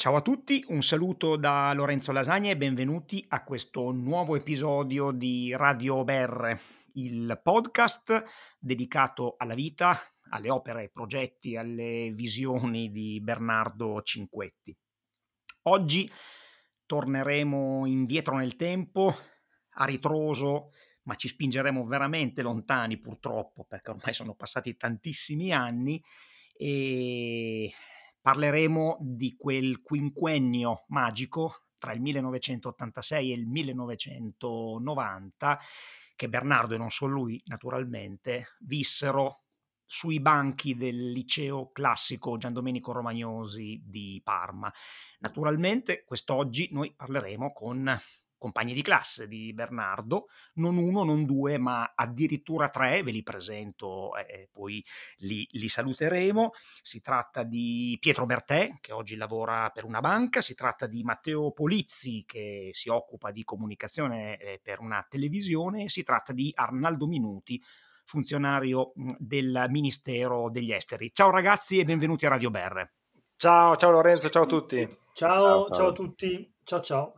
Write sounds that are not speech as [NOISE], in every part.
Ciao a tutti, un saluto da Lorenzo Lasagna e benvenuti a questo nuovo episodio di Radio BR, il podcast dedicato alla vita, alle opere, ai progetti, alle visioni di Bernardo Cinquetti. Oggi torneremo indietro nel tempo, a ritroso, ma ci spingeremo veramente lontani purtroppo, perché ormai sono passati tantissimi anni e parleremo di quel quinquennio magico tra il 1986 e il 1990 che Bernardo e non solo lui naturalmente vissero sui banchi del liceo classico Gian Domenico Romagnosi di Parma. Naturalmente quest'oggi noi parleremo con compagni di classe di Bernardo, non uno, non due, ma addirittura tre, ve li presento e poi li, li, saluteremo. Si tratta di Pietro Bertè, che oggi lavora per una banca, si tratta di Matteo Polizzi, che si occupa di comunicazione eh, per una televisione, e si tratta di Arnaldo Minuti, funzionario del Ministero degli Esteri. Ciao ragazzi e benvenuti a Radio Berre. Ciao, ciao Lorenzo, ciao a tutti. Ciao, ciao, ciao a tutti. Ciao, ciao.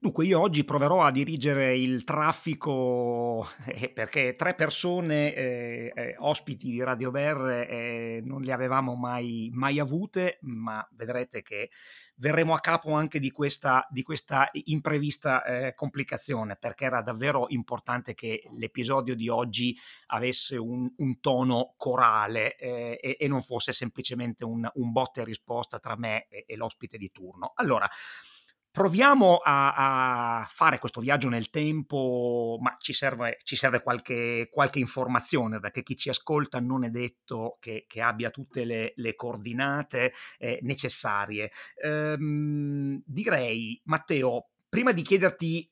Dunque io oggi proverò a dirigere il traffico [LAUGHS] eh, perché tre persone eh, eh, ospiti di Radio Ver eh, non le avevamo mai, mai, avute, ma vedrete che verremo a capo anche di questa, di questa imprevista eh, complicazione perché era davvero importante che l'episodio di oggi avesse un, un tono corale eh, e, e, non fosse semplicemente un, un botte e risposta tra me e, e l'ospite di turno. Allora, Proviamo a, a, fare questo viaggio nel tempo, ma ci serve, ci serve qualche, qualche, informazione perché chi ci ascolta non è detto che, che abbia tutte le, le coordinate eh, necessarie. Ehm, direi, Matteo, prima di chiederti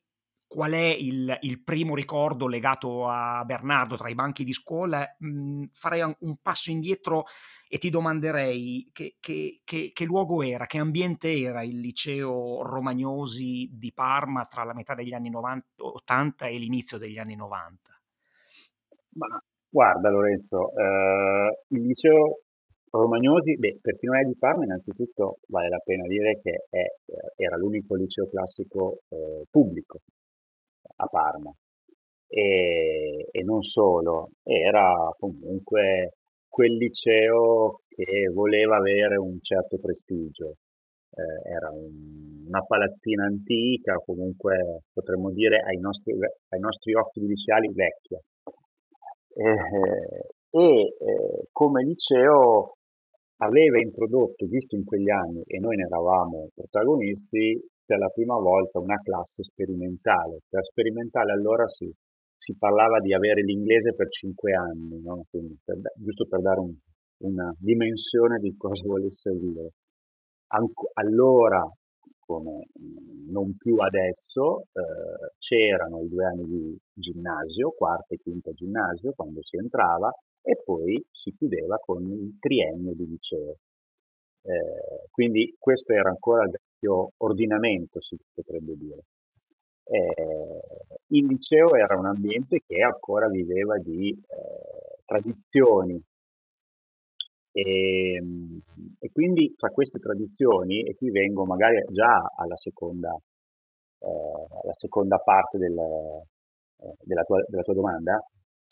qual è il, il, primo ricordo legato a Bernardo tra i banchi di scuola, mh, mhmm, farei un passo indietro e ti domanderei che, che, che, che, luogo era, che ambiente era il liceo Romagnosi di Parma tra la metà degli anni 90, 80 e l'inizio degli anni 90? Ma, guarda Lorenzo, eh, il liceo Romagnosi, beh, per chi non è di Parma, innanzitutto vale la pena dire che è, era l'unico liceo classico eh, pubblico a Parma. E, e non solo, era comunque quel liceo che voleva avere un certo prestigio. Eh, era un, una palazzina antica, comunque potremmo dire ai nostri, ai nostri occhi liceali vecchia. Eh, e eh, come liceo aveva introdotto, visto in quegli anni, e noi ne eravamo protagonisti, per la prima volta una classe sperimentale. Per sperimentale allora si, si parlava di avere l'inglese per cinque anni, no? per, giusto per dare un, una dimensione di cosa volesse dire. Anc- allora, come non più adesso, eh, c'erano i due anni di ginnasio, quarta e quinta ginnasio, quando si entrava, e poi si chiudeva con il triennio di liceo. Eh, quindi questo era ancora vecchio ordinamento, si potrebbe dire. Eh, il liceo era un ambiente che ancora viveva di eh, tradizioni e, ehm, e, quindi tra queste tradizioni, e qui vengo magari già alla seconda, eh, alla seconda parte del, eh, della, tua, della, tua, domanda,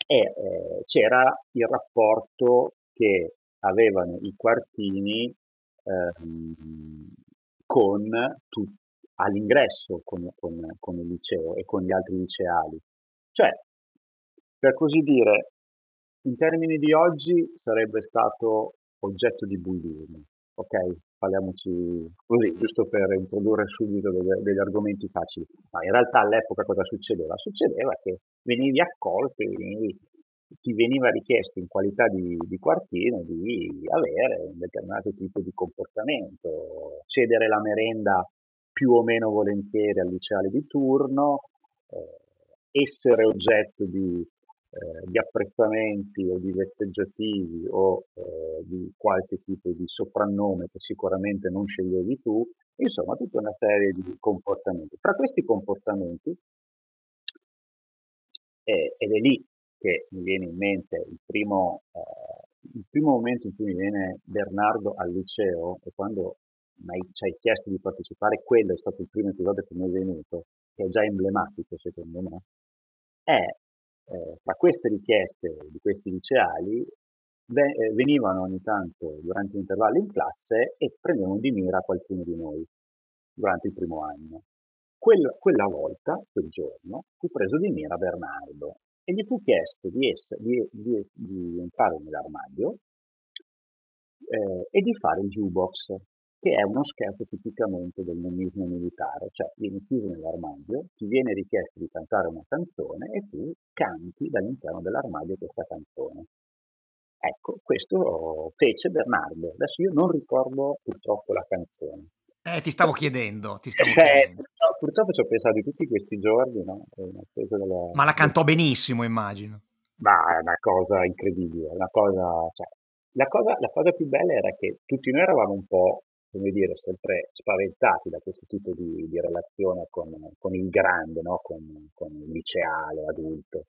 è, eh, c'era il rapporto che avevano i quartini ehm, con tu, all'ingresso con, con, con, il liceo e con gli altri liceali. Cioè, per così dire, in termini di oggi sarebbe stato oggetto di bullismo, ok? Parliamoci così, giusto per introdurre subito degli, degli argomenti facili. Ma in realtà all'epoca cosa succedeva? Succedeva che venivi accolto, venivi ti veniva richiesto in qualità di, di quartiere di avere un determinato tipo di comportamento, cedere la merenda più o meno volentieri al liceale di turno, eh, essere oggetto di, eh, di, apprezzamenti o di vesteggiativi o eh, di qualche tipo di soprannome che sicuramente non sceglievi tu, insomma tutta una serie di comportamenti. Tra questi comportamenti, ed è lì che mi viene in mente il primo, eh, il primo momento in cui mi viene Bernardo al liceo è quando ma ci hai chiesto di partecipare, quello è stato il primo episodio che mi è venuto, che è già emblematico secondo me, è eh, tra queste richieste di questi liceali eh, venivano ogni tanto durante l'intervallo in classe e prendevano di mira qualcuno di noi durante il primo anno. Quella volta, quel giorno, fu preso di mira Bernardo e gli fu chiesto di, essere, di, di, di entrare nell'armadio eh, e di fare il jukebox, che è uno scherzo tipicamente del nomismo militare, cioè vieni chiuso nell'armadio, ti viene richiesto di cantare una canzone e tu canti dall'interno dell'armadio questa canzone. Ecco, questo fece Bernardo. Adesso io non ricordo purtroppo la canzone. Eh, ti stavo chiedendo, ti stavo eh, chiedendo. Purtroppo, purtroppo, ci ho pensato tutti questi giorni, no? della... Ma la cantò benissimo, immagino. Ma è una cosa incredibile, una cosa, cioè, la, cosa, la cosa più bella era che tutti noi eravamo un po', come dire, sempre spaventati da questo tipo di, di relazione con, con, il grande, no? con, con il liceale, adulto,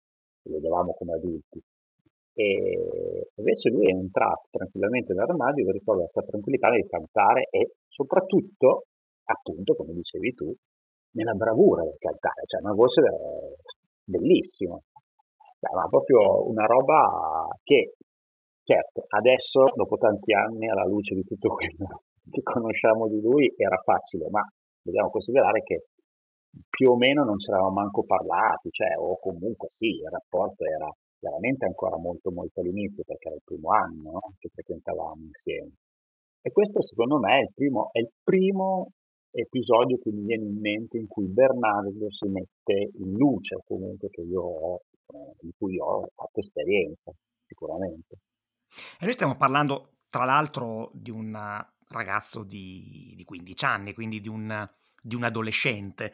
lo vedevamo come adulti. E invece lui è entrato tranquillamente nell'armadio, vi ricordo sua tranquillità di cantare e soprattutto, appunto, come dicevi tu, nella bravura del cantare, cioè una voce bellissima, cioè, ma proprio una roba che, certo, adesso, dopo tanti anni, alla luce di tutto quello [LAUGHS] che conosciamo di lui, era facile, ma dobbiamo considerare che più o meno non ci eravamo manco parlati, cioè, o comunque sì, il rapporto era veramente ancora molto molto all'inizio perché era il primo anno no? che frequentavamo insieme. E questo secondo me è il, primo, è il primo episodio che mi viene in mente in cui Bernardo si mette in luce comunque che io ho, eh, di cui ho fatto esperienza sicuramente. E noi stiamo parlando tra l'altro di un ragazzo di, di 15 anni, quindi di un, di un adolescente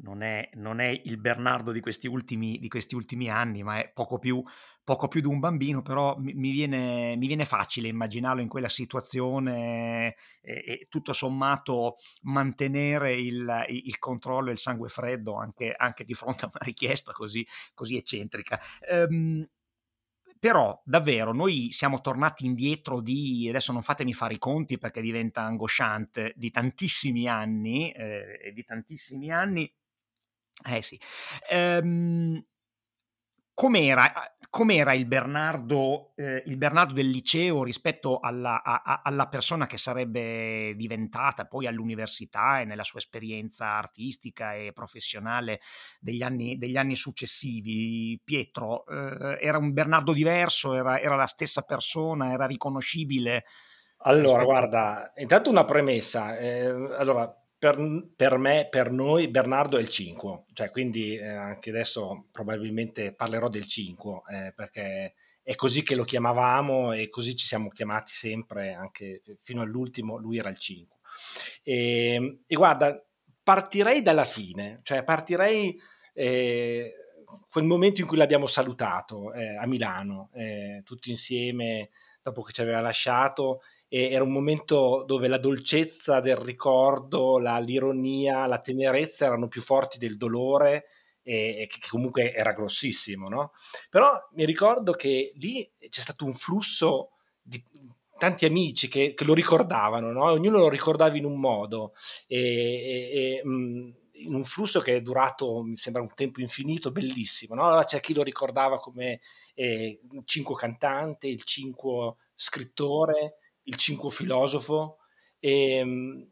non è, non è il Bernardo di questi, ultimi, di questi ultimi anni, ma è poco più, poco più di un bambino, però mi, mi, viene, mi viene, facile immaginarlo in quella situazione e, e tutto sommato mantenere il, il, controllo e il sangue freddo anche, anche, di fronte a una richiesta così, così eccentrica. Um, però davvero noi siamo tornati indietro di, adesso non fatemi fare i conti perché diventa angosciante, di tantissimi anni, eh, di tantissimi anni eh sì. Ehm, com'era, com'era il, Bernardo, eh, il Bernardo del liceo rispetto alla, a, alla, persona che sarebbe diventata poi all'università e nella sua esperienza artistica e professionale degli anni, degli anni successivi? Pietro, eh, era un Bernardo diverso, era, era, la stessa persona, era riconoscibile? Allora, guarda, intanto una premessa. Eh, allora, per, per, me, per noi, Bernardo è il 5, cioè quindi eh, anche adesso probabilmente parlerò del 5 eh, perché è così che lo chiamavamo e così ci siamo chiamati sempre, anche fino all'ultimo lui era il 5. E, ehm, e guarda, partirei dalla fine, cioè partirei eh, quel momento in cui l'abbiamo salutato eh, a Milano, eh, tutti insieme dopo che ci aveva lasciato e era un momento dove la dolcezza del ricordo, la, l'ironia, la tenerezza erano più forti del dolore e, e che comunque era grossissimo, no? Però mi ricordo che lì c'è stato un flusso di tanti amici che, che lo ricordavano, no? ognuno lo ricordava in un modo e, e, e mh, in un flusso che è durato, mi sembra, un tempo infinito, bellissimo. No? Allora c'è chi lo ricordava come eh, il cinque cantante, il cinque scrittore, il cinque filosofo e, ehm,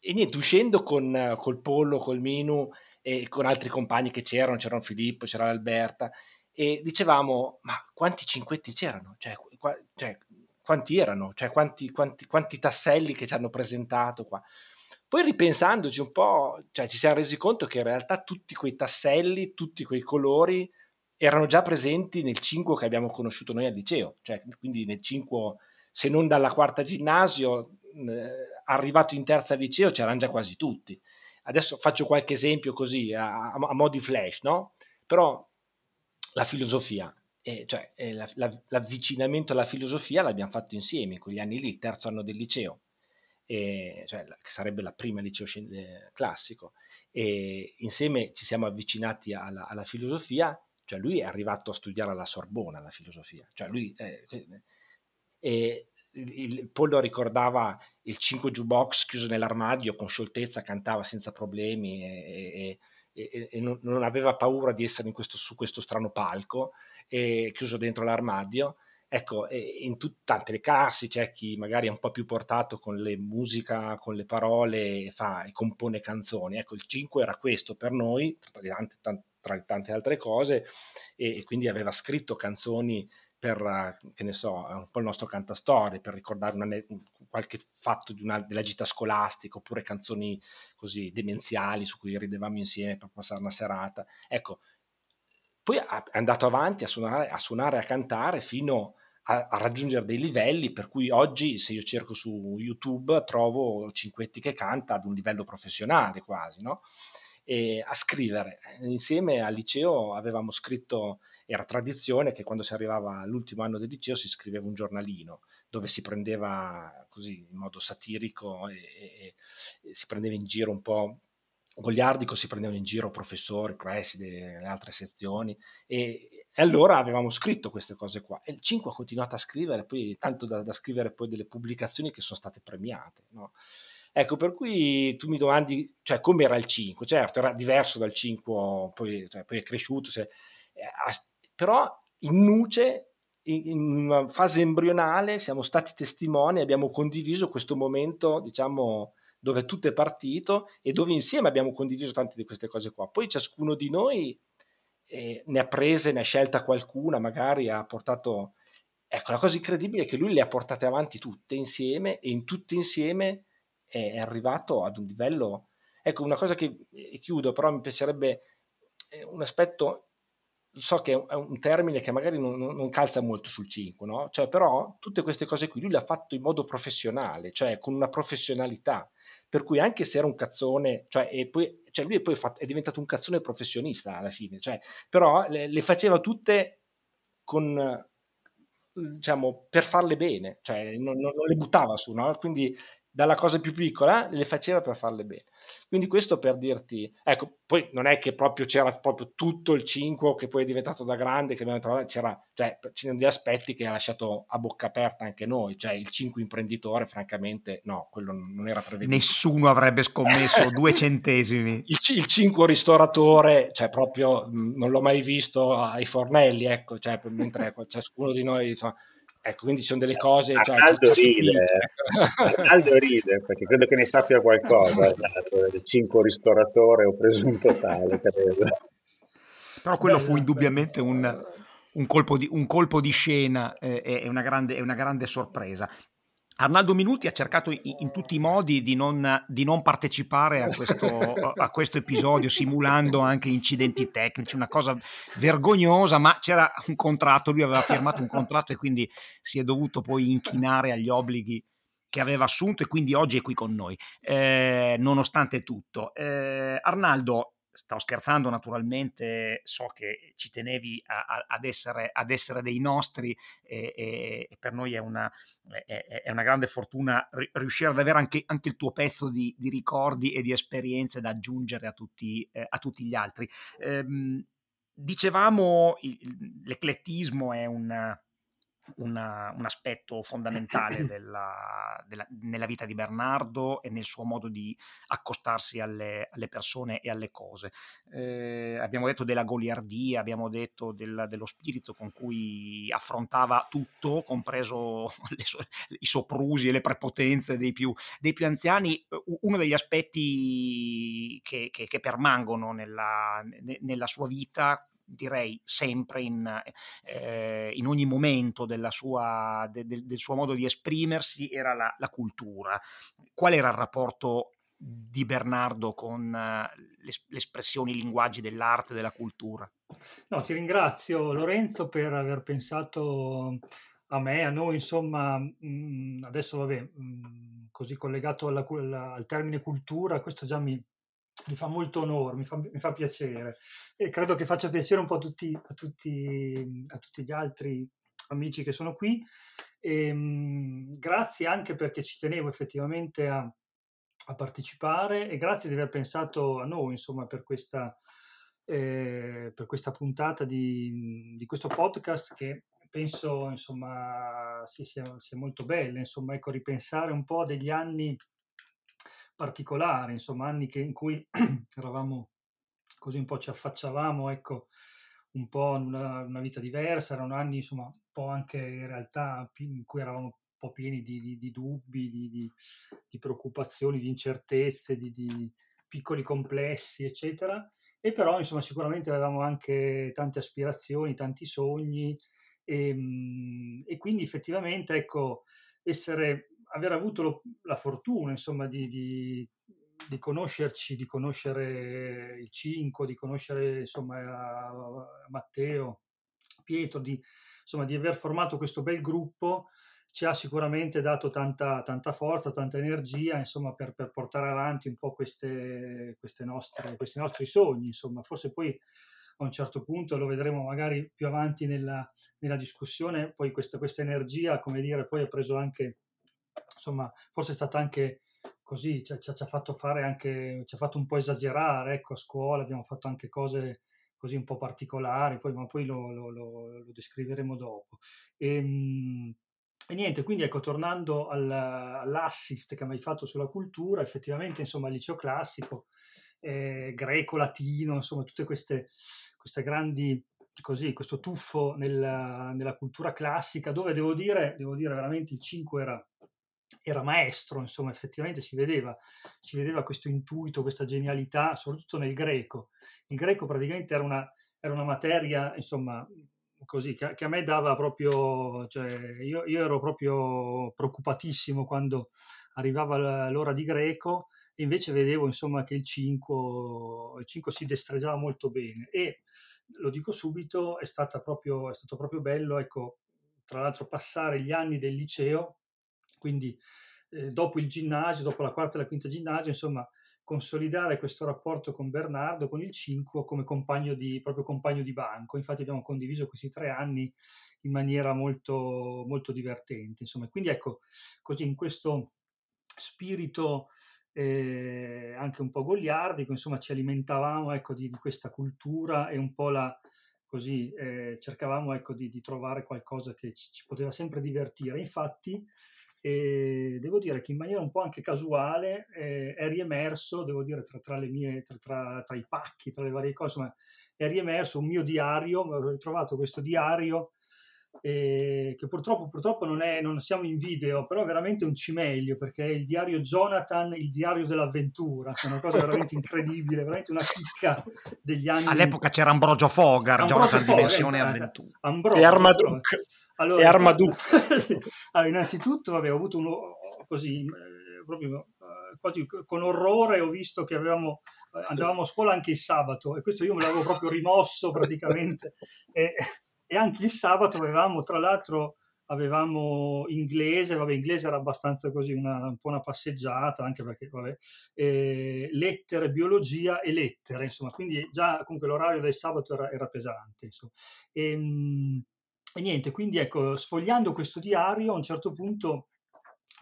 e niente, uscendo con col Pollo, col Minu e con altri compagni che c'erano, c'erano Filippo, c'era l'Alberta e dicevamo ma quanti cinquetti c'erano? Cioè, qua, cioè quanti erano? Cioè quanti, quanti, quanti tasselli che ci hanno presentato qua? Poi ripensandoci un po', cioè, ci siamo resi conto che in realtà tutti quei tasselli, tutti quei colori erano già presenti nel 5 che abbiamo conosciuto noi al liceo, cioè quindi nel 5 se non dalla quarta ginnasio, eh, arrivato in terza liceo c'erano già quasi tutti. Adesso faccio qualche esempio così, a, a mo' di flash, no? Però la filosofia, eh, cioè eh, la, la, l'avvicinamento alla filosofia l'abbiamo fatto insieme in quegli anni lì, il terzo anno del liceo, e, cioè, che sarebbe la prima liceo eh, classico. E insieme ci siamo avvicinati alla, alla, filosofia, cioè lui è arrivato a studiare alla Sorbona la filosofia, cioè lui eh, e il, Pollo ricordava il 5 jukebox chiuso nell'armadio con scioltezza, cantava senza problemi e, e, e, e non, non, aveva paura di essere questo, su questo strano palco, chiuso dentro l'armadio. Ecco, in tut, tante le classi c'è chi magari è un po' più portato con le musica, con le parole e, fa, e compone canzoni. Ecco, il 5 era questo per noi, tra tante, tante, tante altre cose, e, quindi aveva scritto canzoni per, che ne so, un po' il nostro cantastorie, per ricordare una, qualche fatto una, della gita scolastica, oppure canzoni così demenziali su cui ridevamo insieme per passare una serata. Ecco, poi è andato avanti a suonare, a suonare, a cantare fino a, a, raggiungere dei livelli per cui oggi se io cerco su YouTube trovo Cinquetti che canta ad un livello professionale quasi, no? E a scrivere. Insieme al liceo avevamo scritto, era tradizione che quando si arrivava all'ultimo anno del liceo si scriveva un giornalino dove si prendeva così in modo satirico e, e, e si prendeva in giro un po' goliardico si prendevano in giro professori, presidi, le altre sezioni e, e, allora avevamo scritto queste cose qua e il 5 ha continuato a scrivere, poi tanto da, da scrivere poi delle pubblicazioni che sono state premiate. No? Ecco, per cui tu mi domandi, cioè, come era il 5? Certo, era diverso dal 5, poi, cioè, poi è cresciuto, eh, però in nuce, in, una fase embrionale, siamo stati testimoni, abbiamo condiviso questo momento, diciamo, dove tutto è partito e dove insieme abbiamo condiviso tante di queste cose qua. Poi ciascuno di noi eh, ne ha prese, ne ha scelta qualcuna, magari ha portato... Ecco, la cosa incredibile è che lui le ha portate avanti tutte insieme e in tutte insieme è, arrivato ad un livello... Ecco, una cosa che chiudo, però mi piacerebbe eh, un aspetto so che è un termine che magari non, non calza molto sul 5, no? Cioè, però tutte queste cose qui lui le ha fatto in modo professionale, cioè con una professionalità. Per cui anche se era un cazzone, cioè, poi, cioè lui è poi fatto, è diventato un cazzone professionista alla fine, cioè, però le, le faceva tutte con, diciamo, per farle bene, cioè non, non, le buttava su, no? Quindi dalla cosa più piccola le faceva per farle bene. Quindi questo per dirti, ecco, poi non è che proprio c'era proprio tutto il 5 che poi è diventato da grande, che abbiamo trovato, c'era, cioè, c'erano degli aspetti che ha lasciato a bocca aperta anche noi, cioè il 5 imprenditore, francamente, no, quello non era prevedibile. Nessuno avrebbe scommesso [LAUGHS] due centesimi. Il, il 5 ristoratore, cioè proprio non l'ho mai visto ai fornelli, ecco, cioè, mentre [LAUGHS] ciascuno di noi... Insomma, Ecco, quindi sono delle cose... Cioè, Arnaldo ride, Arnaldo ride, perché credo che ne sappia qualcosa, [LAUGHS] del 5 ristoratore o presunto tale, credo. Però quello fu indubbiamente un, un, colpo, di, un colpo di scena eh, e una, una grande sorpresa. Arnaldo Minuti ha cercato in, tutti i modi di non, di non partecipare a questo, a questo, episodio, simulando anche incidenti tecnici, una cosa vergognosa, ma c'era un contratto, lui aveva firmato un contratto e quindi si è dovuto poi inchinare agli obblighi che aveva assunto e quindi oggi è qui con noi, eh, nonostante tutto. Eh, Arnaldo, sto scherzando naturalmente, so che ci tenevi a, a, ad, essere, ad, essere, dei nostri e, e, e per noi è una, è, è una, grande fortuna riuscire ad avere anche, anche il tuo pezzo di, di, ricordi e di esperienze da aggiungere a tutti, eh, a tutti gli altri. Ehm, dicevamo, il, l'eclettismo è un una, un aspetto fondamentale [COUGHS] della, della, nella vita di Bernardo e nel suo modo di accostarsi alle, alle persone e alle cose. Eh, abbiamo detto della goliardia, abbiamo detto del, dello spirito con cui affrontava tutto, compreso [LAUGHS] so, i soprusi e le prepotenze dei più, dei più, anziani. Uno degli aspetti che, che, che permangono nella, nella sua vita direi sempre in, eh, in ogni momento sua, de, de, del suo modo di esprimersi era la, la, cultura. Qual era il rapporto di Bernardo con uh, le, espressioni, i linguaggi dell'arte, della cultura? No, ti ringrazio Lorenzo per aver pensato a me, a noi, insomma, mm, adesso vabbè, mm, così collegato alla, al termine cultura, questo già mi, mi fa molto onore, mi fa, mi fa, piacere e credo che faccia piacere un po' a tutti, a tutti, a tutti gli altri amici che sono qui. E, ehm, grazie anche perché ci tenevo effettivamente a, a, partecipare e grazie di aver pensato a noi, insomma, per questa, eh, per questa puntata di, di questo podcast che penso, insomma, sia, sia molto bella, insomma, ecco, ripensare un po' degli anni particolari, insomma, anni che, in cui [CLEARS THROAT] eravamo così un po' ci affacciavamo, ecco, un po' in una, una, vita diversa, erano anni, insomma, un po' anche in realtà in cui eravamo un po' pieni di, di, di dubbi, di, di, preoccupazioni, di incertezze, di, piccoli complessi, eccetera. E però, insomma, sicuramente avevamo anche tante aspirazioni, tanti sogni e, ehm, e quindi effettivamente, ecco, essere, aver avuto la fortuna, insomma, di, di, di, conoscerci, di conoscere il Cinco, di conoscere, insomma, Matteo, Pietro, di, insomma, di aver formato questo bel gruppo ci ha sicuramente dato tanta, tanta forza, tanta energia, insomma, per, per portare avanti un po' queste, queste nostre, questi nostri sogni, insomma, forse poi a un certo punto lo vedremo magari più avanti nella, nella discussione, poi questa, questa energia, come dire, poi ha preso anche, insomma, forse è stata anche così, ci, ci, ha fatto fare anche, ci ha fatto un po' esagerare, ecco, a scuola abbiamo fatto anche cose così un po' particolari, poi, ma poi lo, lo, lo, lo descriveremo dopo. E, ehm, e niente, quindi ecco, tornando al, all'assist che mi fatto sulla cultura, effettivamente, insomma, il liceo classico, eh, greco, latino, insomma, tutte queste, queste grandi, così, questo tuffo nella, nella, cultura classica, dove devo dire, devo dire veramente il 5 era, era maestro, insomma, effettivamente si vedeva, si vedeva questo intuito, questa genialità, soprattutto nel greco. Il greco praticamente era una, era una materia, insomma, così, che, che, a me dava proprio, cioè, io, io, ero proprio preoccupatissimo quando arrivava l'ora di greco e invece vedevo insomma che il 5, il 5 si destreggiava molto bene e lo dico subito, è, proprio, è stato proprio bello, ecco, tra l'altro passare gli anni del liceo, quindi eh, dopo il ginnasio, dopo la quarta e la quinta ginnasio, insomma, consolidare questo rapporto con Bernardo, con il 5, come compagno di, proprio compagno di banco. Infatti abbiamo condiviso questi tre anni in maniera molto, molto divertente. Insomma, quindi ecco, così in questo spirito eh, anche un po' goliardico, insomma, ci alimentavamo ecco, di, di questa cultura e un po' la, così eh, cercavamo ecco, di, di, trovare qualcosa che ci, ci poteva sempre divertire. Infatti, e devo dire che in maniera un po' anche casuale eh, è riemerso, devo dire, tra, tra, mie, tra, tra, i pacchi, tra le varie cose, ma è riemerso un mio diario, ho ritrovato questo diario eh, che purtroppo, purtroppo non, è, non, siamo in video, però è veramente un cimelio perché è il diario Jonathan, il diario dell'avventura, è una cosa veramente [LAUGHS] incredibile, veramente una chicca degli anni. All'epoca c'era Ambrogio Fogar, Ambrogio Jonathan Fogar, Dimensione esatto. Avventura. Ambrogio, e Armaduc. Allora, e Armaduc. [LAUGHS] allora, innanzitutto vabbè, ho avuto uno così eh, proprio eh, quasi con orrore ho visto che avevamo, eh, andavamo a scuola anche il sabato e questo io me l'avevo proprio rimosso praticamente [LAUGHS] e, e anche il sabato avevamo tra l'altro avevamo inglese, vabbè, inglese era abbastanza così, una, un po' una passeggiata, anche perché, vabbè, eh, lettere, biologia e lettere, insomma, quindi già comunque l'orario del sabato era, era pesante, insomma. E, ehm, e, niente, quindi ecco, sfogliando questo diario, a un certo punto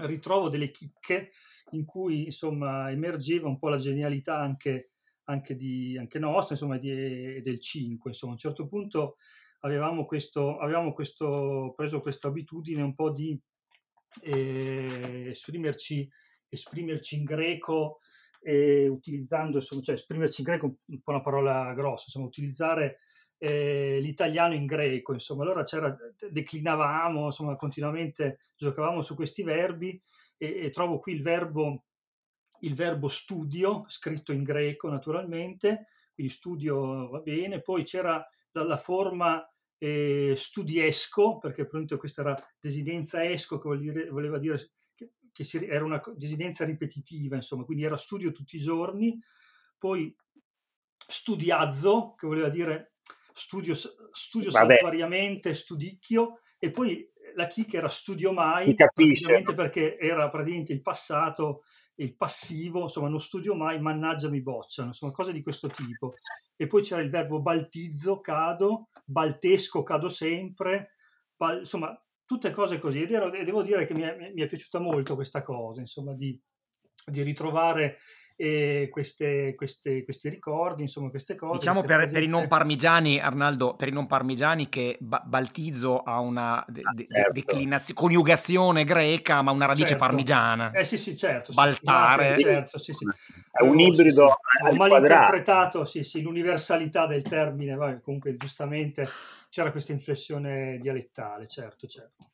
ritrovo delle chicche in cui, insomma, emergeva un po' la genialità anche, anche, di, anche nostra, insomma, di, del 5, insomma, a un certo punto avevamo, questo, avevamo questo, preso questa abitudine un po' di eh, esprimerci, esprimerci in greco eh, utilizzando, insomma, cioè esprimerci in greco un po' una parola grossa, insomma, utilizzare eh, l'italiano in greco, insomma, allora c'era, declinavamo, insomma, continuamente giocavamo su questi verbi e, e trovo qui il verbo, il verbo studio, scritto in greco naturalmente, quindi studio va bene, poi c'era dalla forma eh, studiesco, perché appunto questa era desinenza esco, che dire, voleva dire che, che si, era una desinenza ripetitiva, insomma, quindi era studio tutti i giorni, poi studiazzo, che voleva dire studio, studio saltuariamente, studicchio, e poi la chicca era studio mai, praticamente perché era praticamente il passato, il passivo, insomma non studio mai, mannaggia mi bocciano, insomma cose di questo tipo. E poi c'era il verbo baltizzo, cado, baltesco, cado sempre, bal, insomma tutte cose così. Ed ero, devo dire che mi è, mi è, piaciuta molto questa cosa, insomma di, di ritrovare e queste, queste, questi ricordi, insomma, queste cose. Diciamo queste per, per, i non parmigiani, Arnaldo, per i non parmigiani che ba- Baltizzo ha una de- de- certo. declinazione, coniugazione greca, ma una radice certo. parmigiana. Eh sì, sì, certo. Baltare. Sì, certo, sì, sì. È un ibrido. Sì, Ho malinterpretato sì, sì, l'universalità del termine, Vabbè, comunque giustamente c'era questa inflessione dialettale, certo, certo.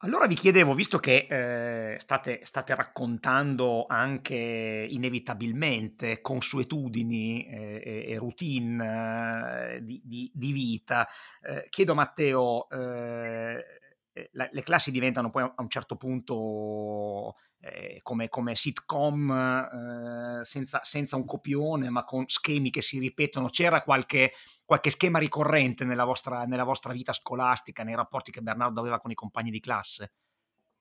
Allora vi chiedevo, visto che eh, state, state, raccontando anche inevitabilmente consuetudini eh, e, routine eh, di, di, di, vita, eh, chiedo a Matteo, eh, le classi diventano poi a un certo punto come, come, sitcom senza, senza, un copione ma con schemi che si ripetono. C'era qualche qualche schema ricorrente nella vostra, nella vostra vita scolastica, nei rapporti che Bernardo aveva con i compagni di classe?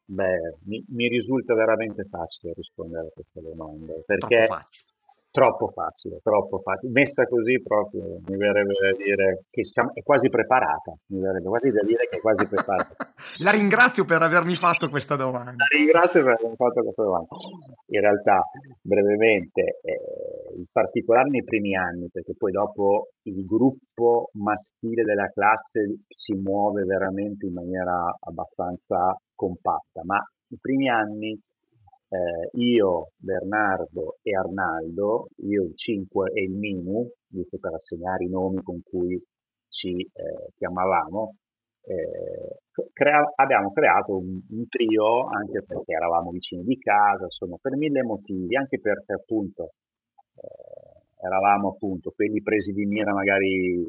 Beh, mi, mi risulta veramente facile rispondere a questa domanda, perché Troppo facile troppo facile, troppo facile. Messa così proprio mi verrebbe da dire che siamo, è quasi preparata, mi verrebbe quasi da dire che è quasi preparata. [LAUGHS] La ringrazio per avermi fatto questa domanda. La ringrazio per avermi fatto questa domanda. In realtà, brevemente, eh, in particolare nei primi anni, perché poi dopo il gruppo maschile della classe si muove veramente in maniera abbastanza compatta, ma i primi anni eh, io, Bernardo e Arnaldo, io il 5 e il Minu, giusto per assegnare i nomi con cui ci eh, chiamavamo, eh, crea- abbiamo creato un, un, trio anche perché eravamo vicini di casa, insomma, per mille motivi, anche perché appunto eh, eravamo appunto quelli presi di mira magari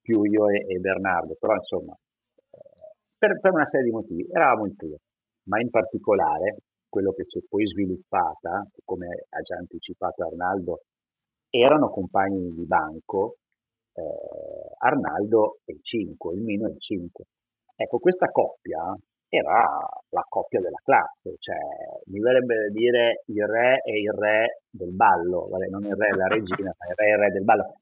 più io e, e Bernardo, però insomma, eh, per, per una serie di motivi eravamo in trio, ma in particolare quello che si è poi sviluppata, come ha già anticipato Arnaldo, erano compagni di banco, eh, Arnaldo è il 5, il Mino è il 5. Ecco, questa coppia era la coppia della classe, cioè mi verrebbe da dire il re e il re del ballo, vabbè, non il re e la regina, ma il re e il re del ballo.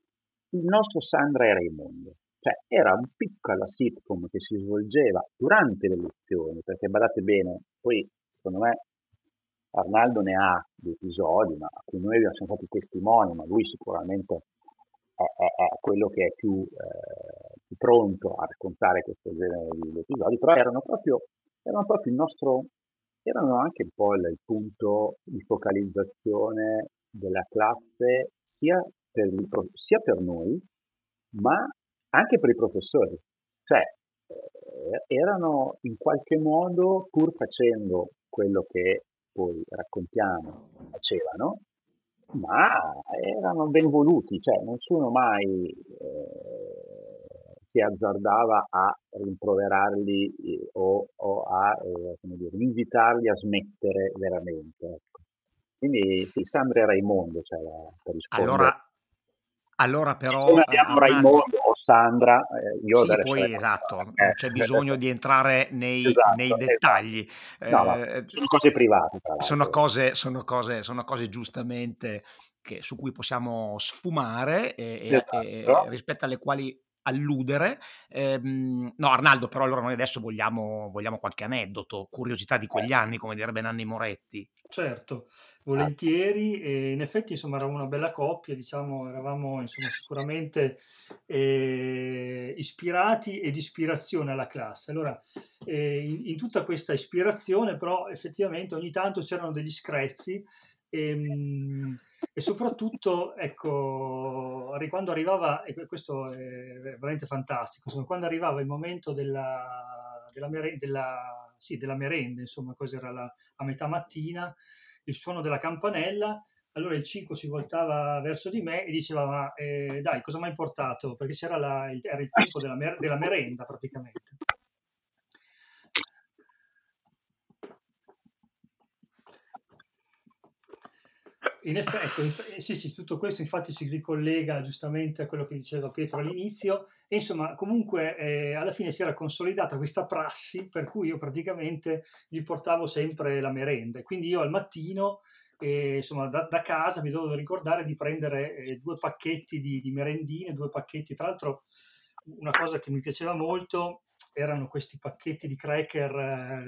Il nostro Sandra e Raimondo, cioè era un piccolo sitcom che si svolgeva durante le lezioni, perché badate bene, poi secondo me Arnaldo ne ha di episodi ma a cui noi siamo stati testimoni, ma lui sicuramente è, è, è quello che è più, eh, più, pronto a raccontare questo genere di episodi, però erano proprio, erano proprio il nostro, erano anche un po' il, il punto di focalizzazione della classe sia per, il, sia per noi, ma anche per i professori. Cioè, eh, erano in qualche modo, pur facendo quello che poi raccontiamo facevano, ma erano ben voluti, cioè nessuno mai eh, si azzardava a rimproverarli eh, o, o, a eh, dire, invitarli a smettere veramente. Ecco. Quindi sì, Sandra e Raimondo cioè, per rispondere. Allora, allora però... Come abbiamo una... Raimondo o Sandra, eh, io sì, poi esatto, non eh, c'è bisogno di entrare nei, esatto, nei esatto. dettagli. Esatto. No, eh, sono cose private. Sono cose, sono, cose, sono cose giustamente che, su cui possiamo sfumare e, esatto. e, e rispetto alle quali alludere. Ehm, no, Arnaldo, però allora noi adesso vogliamo, vogliamo, qualche aneddoto, curiosità di quegli anni, come direbbe Nanni Moretti. Certo, volentieri. E in effetti, insomma, eravamo una bella coppia, diciamo, eravamo insomma, sicuramente eh, ispirati ed ispirazione alla classe. Allora, eh, in, in tutta questa ispirazione, però, effettivamente ogni tanto c'erano degli screzi e, ehm, e, soprattutto, ecco, quando arrivava, e questo è veramente fantastico, insomma, quando arrivava il momento della, della, mere, della, sì, della merenda, insomma, cos'era la, a metà mattina, il suono della campanella, allora il 5 si voltava verso di me e diceva, ma eh, dai, cosa mi hai portato? Perché c'era la, il, era il tempo della, mer, della merenda praticamente. In effetti, ecco, sì, sì, tutto questo infatti si ricollega giustamente a quello che diceva Pietro all'inizio. E insomma comunque eh, alla fine si era consolidata questa prassi per cui io praticamente gli portavo sempre la merenda. Quindi io al mattino eh, insomma da, da, casa mi dovevo ricordare di prendere eh, due pacchetti di, di merendine, due pacchetti. Tra l'altro una cosa che mi piaceva molto erano questi pacchetti di cracker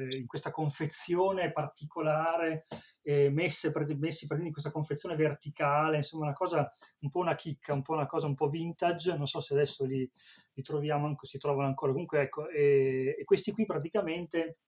eh, in questa confezione particolare, eh, messe, messi in questa confezione verticale, insomma una cosa un po' una chicca, un po' una cosa un po' vintage, non so se adesso li, li troviamo, si trovano ancora, comunque ecco, e, e questi qui praticamente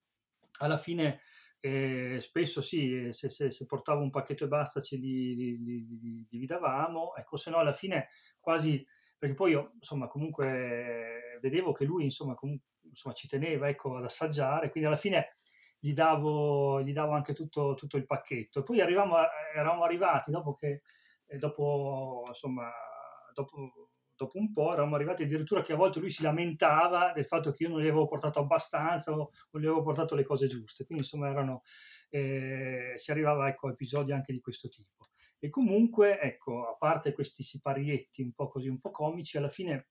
alla fine eh, spesso sì, se, se, se, portavo un pacchetto e basta ce li, li, li, li davamo, ecco, se no alla fine quasi, perché poi io insomma comunque vedevo che lui insomma, comunque, insomma ci teneva ecco, ad assaggiare, quindi alla fine gli davo, gli davo anche tutto, tutto il pacchetto. E poi arrivavamo, eravamo arrivati dopo che, eh, dopo, insomma, dopo dopo un po' eravamo arrivati addirittura che a volte lui si lamentava del fatto che io non gli avevo portato abbastanza o non gli avevo portato le cose giuste. Quindi insomma erano, eh, si arrivava ecco, a episodi anche di questo tipo. E comunque, ecco, a parte questi siparietti un po' così, un po' comici, alla fine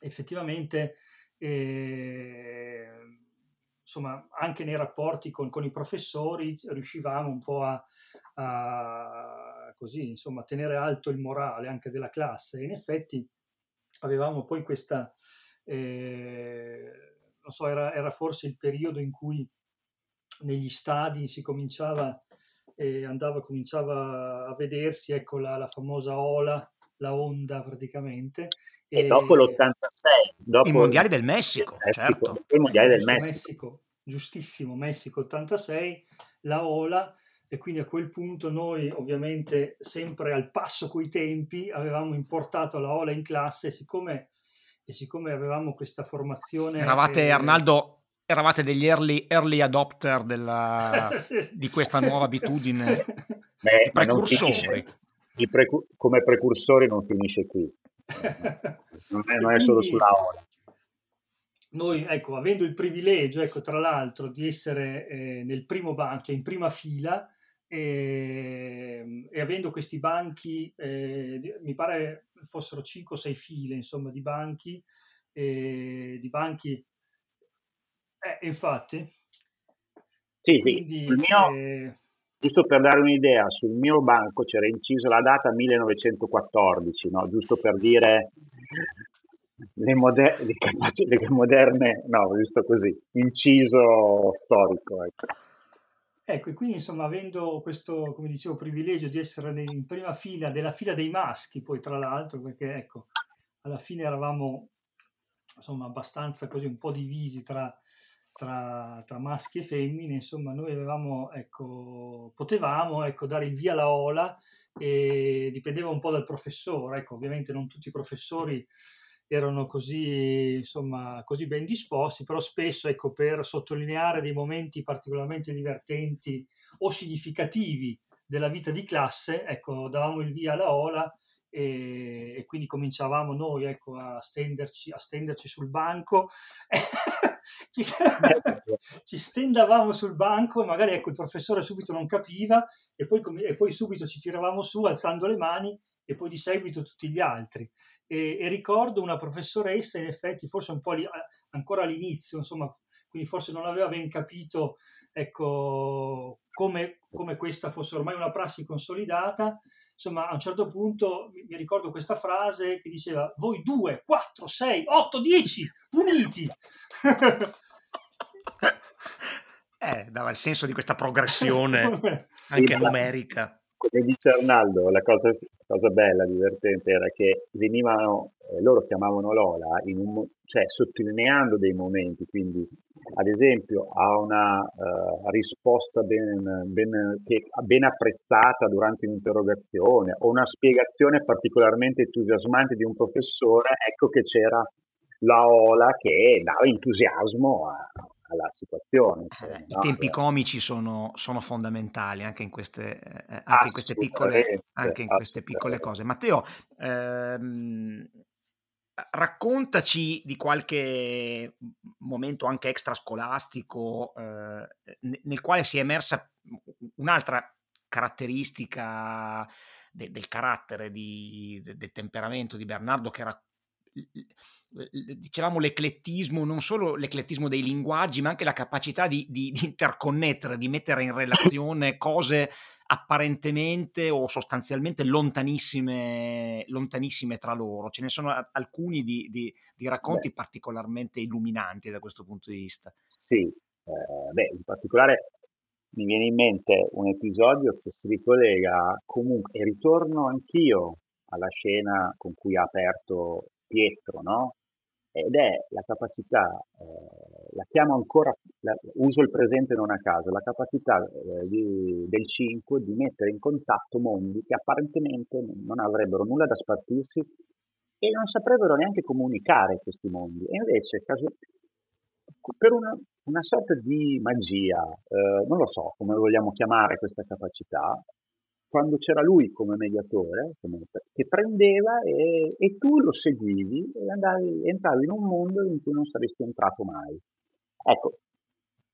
effettivamente... Eh, insomma, anche nei rapporti con, con, i professori riuscivamo un po' a, a così, insomma, tenere alto il morale anche della classe. E in effetti avevamo poi questa, eh, non so, era, era, forse il periodo in cui negli stadi si cominciava, eh, andava, cominciava a vedersi, ecco, la, la famosa ola, la onda praticamente. E, e dopo l'86, dopo i mondiali del Messico, Messico certo. I mondiali del Messico. Messico. Giustissimo, Messico 86, la ola e quindi a quel punto noi ovviamente sempre al passo coi tempi avevamo importato la Ola in classe siccome, e siccome avevamo questa formazione... Eravate eh, Arnaldo, eravate degli early, early adopter della, [LAUGHS] di questa nuova abitudine, Beh, precursori. Precu- come precursori non finisce qui, [LAUGHS] non è, non è solo sulla Ola noi, ecco, avendo il privilegio, ecco, tra l'altro, di essere eh, nel primo banco, cioè in prima fila, e, ehm, e avendo questi banchi, eh, mi pare fossero 5 o 6 file, insomma, di banchi, eh, di banchi, eh, infatti. Sì, quindi, il mio, eh, giusto per dare un'idea, sul mio banco c'era inciso la data 1914, no? giusto per dire le, moder- le, moderne, no, giusto così, inciso storico. Ecco. Ecco, e quindi insomma, avendo questo, come dicevo, privilegio di essere in prima fila, della fila dei maschi, poi tra l'altro, perché ecco, alla fine eravamo insomma abbastanza così un po' divisi tra, tra, tra maschi e femmine, insomma, noi avevamo, ecco, potevamo ecco, dare il via alla ola e dipendeva un po' dal professore, ecco, ovviamente non tutti i professori erano così, insomma, così ben disposti, però spesso, ecco, per sottolineare dei momenti particolarmente divertenti o significativi della vita di classe, ecco, davamo il via alla ola e, e quindi cominciavamo noi, ecco, a stenderci, a stenderci sul banco. [LAUGHS] ci, [LAUGHS] ci stendavamo sul banco e magari ecco, il professore subito non capiva e poi, e poi subito ci tiravamo su alzando le mani e poi di seguito tutti gli altri. E, e ricordo una professoressa, in effetti, forse un po' li, ancora all'inizio, insomma, quindi forse non aveva ben capito ecco, come, come, questa fosse ormai una prassi consolidata. Insomma, a un certo punto mi ricordo questa frase che diceva: Voi due, quattro, sei, otto, dieci, puniti. [LAUGHS] eh, dava il senso di questa progressione [LAUGHS] anche numerica come dice Arnaldo, la cosa, cosa, bella, divertente era che venivano, eh, loro chiamavano Lola, un, cioè sottolineando dei momenti, quindi ad esempio a una uh, risposta ben, ben, che, ben, apprezzata durante un'interrogazione o una spiegazione particolarmente entusiasmante di un professore, ecco che c'era la Ola che dava entusiasmo a, alla situazione. Eh, I tempi comici sono, sono, fondamentali anche in queste, eh, anche in queste, piccole, anche in queste piccole cose. Matteo, ehm, raccontaci di qualche momento anche extrascolastico eh, nel quale si è emersa un'altra caratteristica de, del carattere, di, de, del temperamento di Bernardo che era dicevamo l'eclettismo, non solo l'eclettismo dei linguaggi, ma anche la capacità di, di, di interconnettere, di mettere in relazione cose apparentemente o sostanzialmente lontanissime, lontanissime tra loro. Ce ne sono alcuni di, di, racconti beh. particolarmente illuminanti da questo punto di vista. Sì, eh, beh, in particolare mi viene in mente un episodio che si ricollega comunque, e ritorno anch'io alla scena con cui ha aperto Pietro, no? ed è la capacità, eh, la chiamo ancora, la, uso il presente non a caso, la capacità eh, di, del 5 di mettere in contatto mondi che apparentemente non avrebbero nulla da spartirsi e non saprebbero neanche comunicare questi mondi. E invece, caso, per una, una, sorta di magia, eh, non lo so come vogliamo chiamare questa capacità, quando c'era lui come mediatore, che prendeva e, e tu lo seguivi e andavi, entravi in un mondo in cui non saresti entrato mai. Ecco,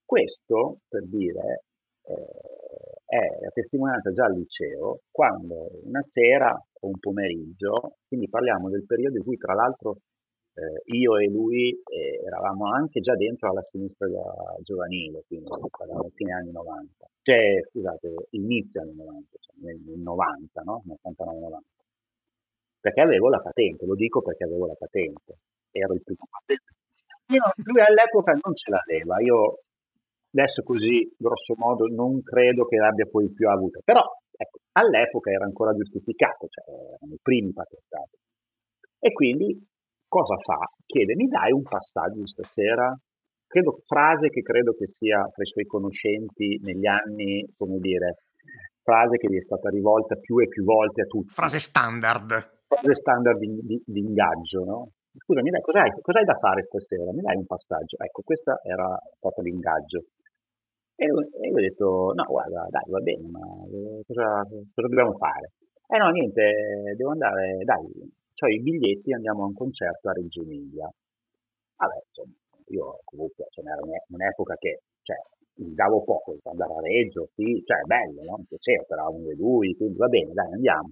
questo per dire eh, è la testimonianza già al liceo, quando una sera o un pomeriggio, quindi parliamo del periodo in cui tra l'altro eh, io e lui eh, eravamo anche già dentro alla sinistra giovanile, quindi parliamo fine anni 90, cioè scusate, inizio anni 90, cioè nel, nel 90, no? 89-90. Perché avevo la patente, lo dico perché avevo la patente, ero il più io, lui all'epoca non ce l'aveva, io adesso così grosso modo non credo che l'abbia poi più avuta, però ecco, all'epoca era ancora giustificato, cioè erano i primi patentati. E quindi cosa fa? Chiede, mi dai un passaggio stasera? Credo, frase che credo che sia tra i suoi conoscenti negli anni, come dire, frase che gli è stata rivolta più e più volte a tutti. Frase standard. Frase standard di, di, di ingaggio, no? Scusami, dai, cos'hai, cos'hai, da fare stasera? Mi dai un passaggio? Ecco, questo era proprio l'ingaggio. E, e io ho detto, no, guarda, dai, va bene, ma cosa, cosa dobbiamo fare? Eh no, niente, devo andare, dai, ho i biglietti, andiamo a un concerto a Reggio Emilia. Vabbè, insomma, io comunque, ce n'era un'epoca che, cioè, davo poco andare a Reggio, sì, cioè, bello, no? Mi piaceva, però uno di lui, quindi va bene, dai, andiamo.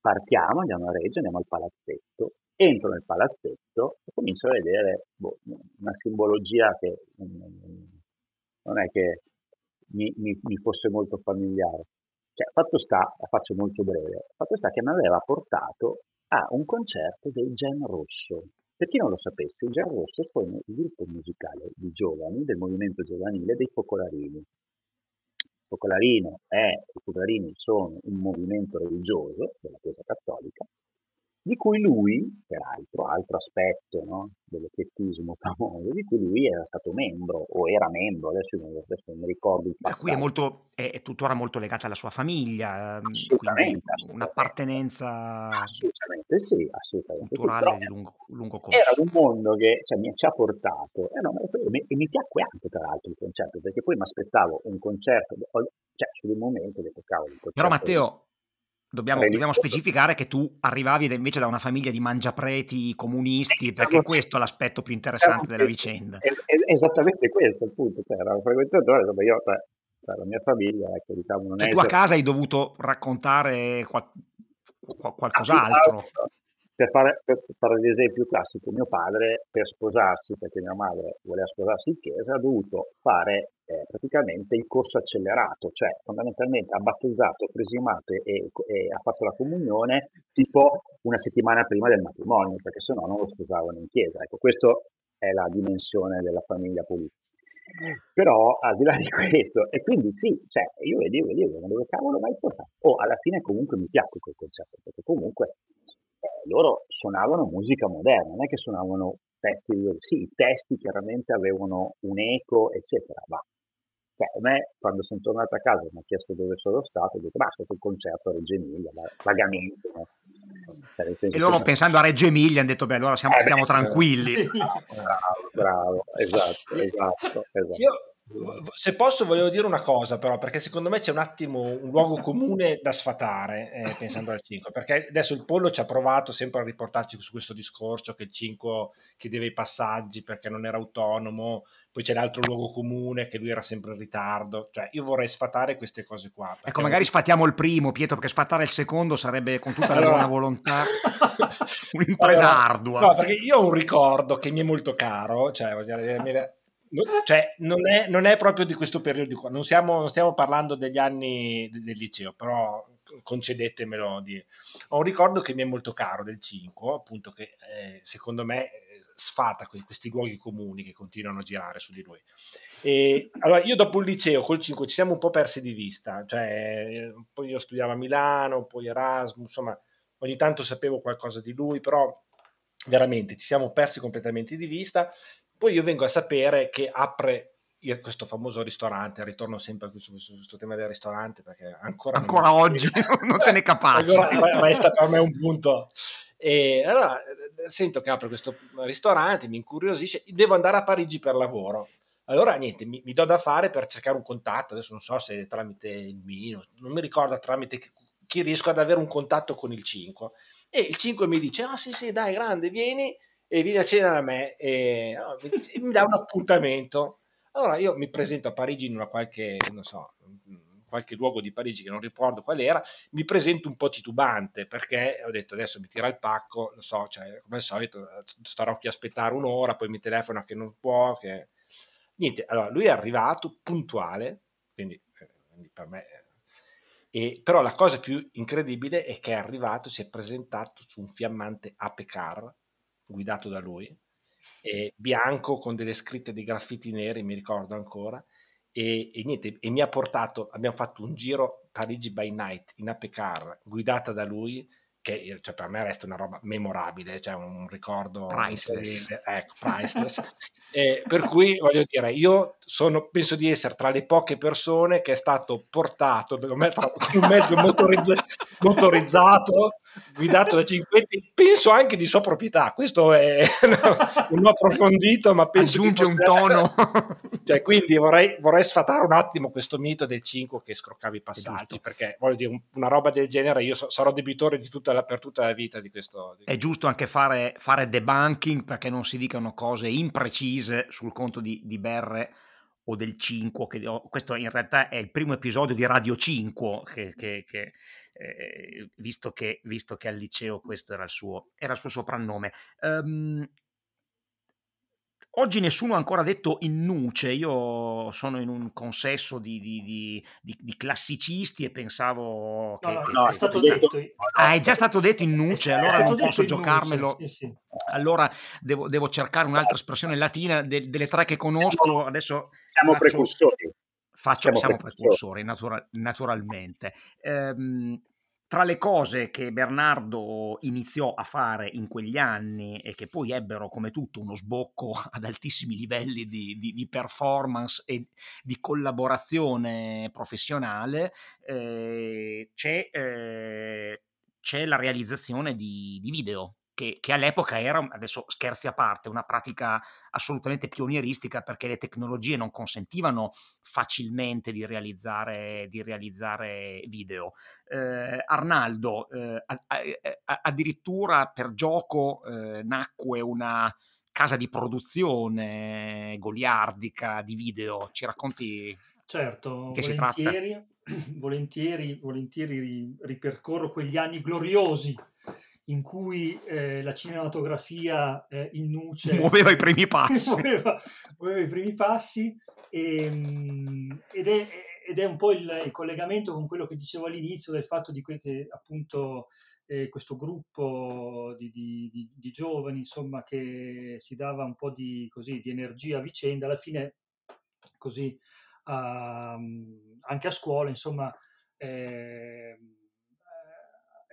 Partiamo, andiamo a Reggio, andiamo al palazzetto, entro nel palazzetto e comincio a vedere boh, una simbologia che non è che mi, mi, mi fosse molto familiare. Cioè, fatto sta, la faccio molto breve, fatto sta che mi aveva portato a un concerto dei Gen Rosso. Per chi non lo sapesse, i Gen Rosso sono il gruppo musicale di giovani del movimento giovanile dei Focolarini. Focolarino è, i Focolarini sono un movimento religioso della Chiesa Cattolica di cui lui, peraltro, altro aspetto no, dell'eclettismo famoso, di cui lui era stato membro o era membro, adesso non, adesso non mi ricordo il passato. Qui è, molto, è, è, tuttora molto legata alla sua famiglia, ehm, assolutamente, assolutamente. un'appartenenza assolutamente sì, assolutamente culturale sì, di lungo, lungo, corso. Era un mondo che cioè, mi ci ha portato e, no, e, mi piacque anche tra l'altro il concerto, perché poi mi aspettavo un concerto, cioè sul momento ho detto cavolo. Però Matteo, Dobbiamo, dobbiamo, specificare che tu arrivavi invece da una famiglia di mangiapreti comunisti, eh, perché questo è l'aspetto più interessante della vicenda. Esattamente questo il punto, cioè, era un frequentatore dove io, cioè, la mia famiglia, ecco, diciamo, non cioè, è... Tu a casa hai dovuto raccontare qual- qualcos'altro. Per fare, per fare l'esempio classico, mio padre per sposarsi, perché mia madre voleva sposarsi in chiesa, ha dovuto fare eh, praticamente il corso accelerato, cioè fondamentalmente ha battezzato, presimato e, e, ha fatto la comunione tipo una settimana prima del matrimonio, perché se no non lo sposavano in chiesa. Ecco, questa è la dimensione della famiglia politica. Però al di là di questo, e quindi sì, cioè, io vedevo, vedevo, ma dove cavolo mai portato? Oh, alla fine comunque mi piacque quel concerto, perché comunque eh, loro suonavano musica moderna, non è che suonavano testi, sì, i testi chiaramente avevano un eco, eccetera, ma cioè, a me quando sono tornato a casa mi ha chiesto dove sono stato, ho detto ma è stato il concerto a Reggio Emilia, vagamente. No? E loro che... pensando a Reggio Emilia hanno detto beh allora siamo, eh, stiamo beh, tranquilli. Bravo, bravo, esatto, esatto, esatto. Io Se posso, volevo dire una cosa, però, perché secondo me c'è un attimo un luogo [LAUGHS] comune da sfatare eh, pensando al 5. Perché adesso il Pollo ci ha provato sempre a riportarci su questo discorso che il 5 chiedeva i passaggi perché non era autonomo, poi c'è l'altro luogo comune che lui era sempre in ritardo. Cioè, io vorrei sfatare queste cose qua. Ecco, magari sfatiamo il primo, Pietro, perché sfatare il secondo sarebbe con tutta la buona volontà [LAUGHS] un'impresa allora, ardua. No, perché io ho un ricordo che mi è molto caro, cioè, voglio dire, cioè, non, è, non, è, proprio di questo periodo qua, non, siamo, non stiamo parlando degli anni del liceo, però concedetemelo. Di... Ho un ricordo che mi è molto caro del 5, appunto, che eh, secondo me sfata questi luoghi comuni che continuano a girare su di lui. E, allora, io dopo il liceo col 5 ci siamo un po' persi di vista, cioè, poi io studiavo a Milano, poi Erasmus, insomma, ogni tanto sapevo qualcosa di lui, però veramente ci siamo persi completamente di vista poi io vengo a sapere che apre questo famoso ristorante, ritorno sempre su questo, tema del ristorante perché ancora, ancora [LAUGHS] non oggi non te ne capaci. Allora resta per me un punto. E allora sento che apre questo ristorante, mi incuriosisce, devo andare a Parigi per lavoro. Allora niente, mi, mi do da fare per cercare un contatto, adesso non so se tramite il mio, non mi ricordo tramite chi riesco ad avere un contatto con il 5. E il 5 mi dice, ah sì sì dai grande, vieni e viene a cena da me e oh, mi, mi, dà un appuntamento. Allora io mi presento a Parigi in una qualche, non so, qualche luogo di Parigi che non ricordo qual era, mi presento un po' titubante perché ho detto adesso mi tira il pacco, non so, cioè, come al solito starò qui a aspettare un'ora, poi mi telefona che non può, che... Niente, allora lui è arrivato puntuale, quindi, eh, quindi per me... E, però la cosa più incredibile è che è arrivato, si è presentato su un fiammante Ape Car, guidato da lui, e bianco con delle scritte dei graffiti neri, mi ricordo ancora, e, e, niente, e mi ha portato, abbiamo fatto un giro Parigi by Night in Apecar, guidata da lui, che cioè, per me resta una roba memorabile, cioè un ricordo priceless. Ecco, priceless. [LAUGHS] eh, per cui voglio dire, io sono, penso di essere tra le poche persone che è stato portato con un mezzo motorizza- [LAUGHS] motorizzato, guidato da cinquetti, penso anche di sua proprietà. Questo è [LAUGHS] non ho approfondito, ma penso aggiunge un tono. [LAUGHS] cioè, quindi vorrei, vorrei, sfatare un attimo questo mito del 5 che scroccava i passaggi, perché voglio dire, una roba del genere, io sarò debitore di tutta la, per tutta la vita di questo. Di è giusto anche fare, fare, debunking perché non si dicano cose imprecise sul conto di, di Berre o del 5, che, questo in realtà è il primo episodio di Radio 5, che, che, che eh, visto, che, visto che al liceo questo era il suo, era il suo soprannome. Um, Oggi nessuno ha ancora detto in nuce, io sono in un consesso di, di, di, di classicisti e pensavo che... No, no, no, è stato detto... Ah, è già stato detto in nuce, allora non posso giocarmelo. Nuce, sì, sì. Allora devo, devo, cercare un'altra espressione latina de, delle tre che conosco. Adesso siamo faccio, precursori. Faccio, siamo, siamo precursori, natura, naturalmente. Ehm, tra le cose che Bernardo iniziò a fare in quegli anni e che poi ebbero come tutto uno sbocco [LAUGHS] ad altissimi livelli di, di, di performance e di collaborazione professionale, eh, c'è, eh, c'è, la realizzazione di, di video che, che, all'epoca era, adesso scherzi a parte, una pratica assolutamente pionieristica perché le tecnologie non consentivano facilmente di realizzare, di realizzare video. Eh, Arnaldo, eh, a, a, addirittura per gioco eh, nacque una casa di produzione goliardica di video, ci racconti Certo, volentieri, [CLEARS THROAT] volentieri, volentieri ripercorro quegli anni gloriosi in cui eh, la cinematografia eh, in nuce [LAUGHS] muoveva i primi [LAUGHS] passi, muoveva, muoveva i primi passi e, ehm, ed, è, ed, è, un po' il, il, collegamento con quello che dicevo all'inizio del fatto di que- che appunto eh, questo gruppo di, di, di, di, giovani insomma che si dava un po' di, così, di energia a vicenda alla fine così uh, anche a scuola insomma eh,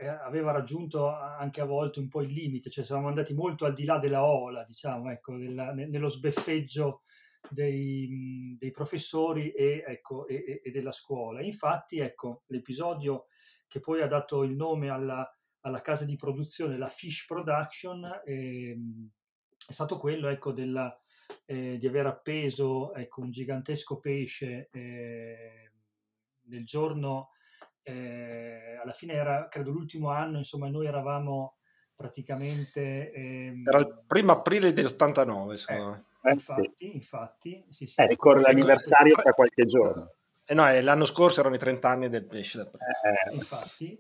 aveva raggiunto anche a volte un po' il limite, cioè siamo andati molto al di là della ola, diciamo, ecco, della, nello sbeffeggio dei, dei professori e, ecco, e, e, della scuola. Infatti, ecco, l'episodio che poi ha dato il nome alla, alla casa di produzione, la Fish Production, è, ehm, è stato quello ecco, della, eh, di aver appeso ecco, un gigantesco pesce eh, nel giorno, eh, alla fine era credo l'ultimo anno, insomma noi eravamo praticamente... Ehm, era il primo aprile dell'89, eh, eh, infatti, sì. infatti, sì, sì. Eh, ricorre l'anniversario tra qualche giorno. Eh no, l'anno scorso erano i 30 anni del pesce. Eh, infatti,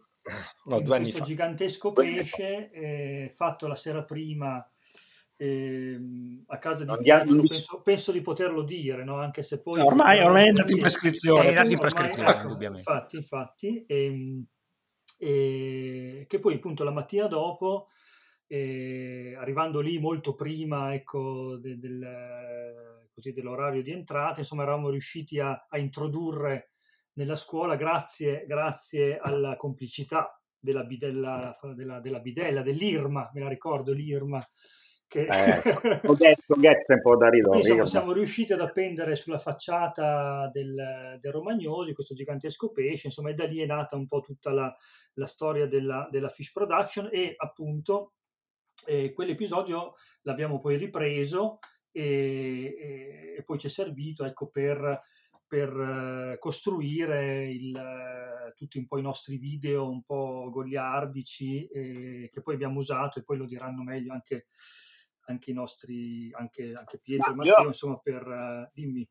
no, due questo gigantesco pesce eh, fatto la sera prima eh, a casa di Pietro, penso, penso, di poterlo dire, no? anche se poi... ormai, ormai è andato in prescrizione. È andato in prescrizione, ecco, infatti, infatti. E, ehm, e, che poi appunto la mattina dopo, eh, arrivando lì molto prima ecco, de, del, così, dell'orario di entrata, insomma eravamo riusciti a, a introdurre nella scuola grazie, grazie alla complicità della bidella, della, della bidella, dell'Irma, me la ricordo l'Irma, che... Eh, [LAUGHS] ho detto Getz un po' da ridere. Insomma, siamo riusciti ad appendere sulla facciata del, del, Romagnosi questo gigantesco pesce, insomma, e da lì è nata un po' tutta la, la storia della, della, fish production e appunto eh, quell'episodio l'abbiamo poi ripreso e, e, e poi ci è servito ecco, per per eh, costruire il, eh, tutti un po' i nostri video un po' goliardici eh, che poi abbiamo usato e poi lo diranno meglio anche, anche i nostri, anche, anche Pietro Ma e Matteo, io, insomma per, uh, dimmi.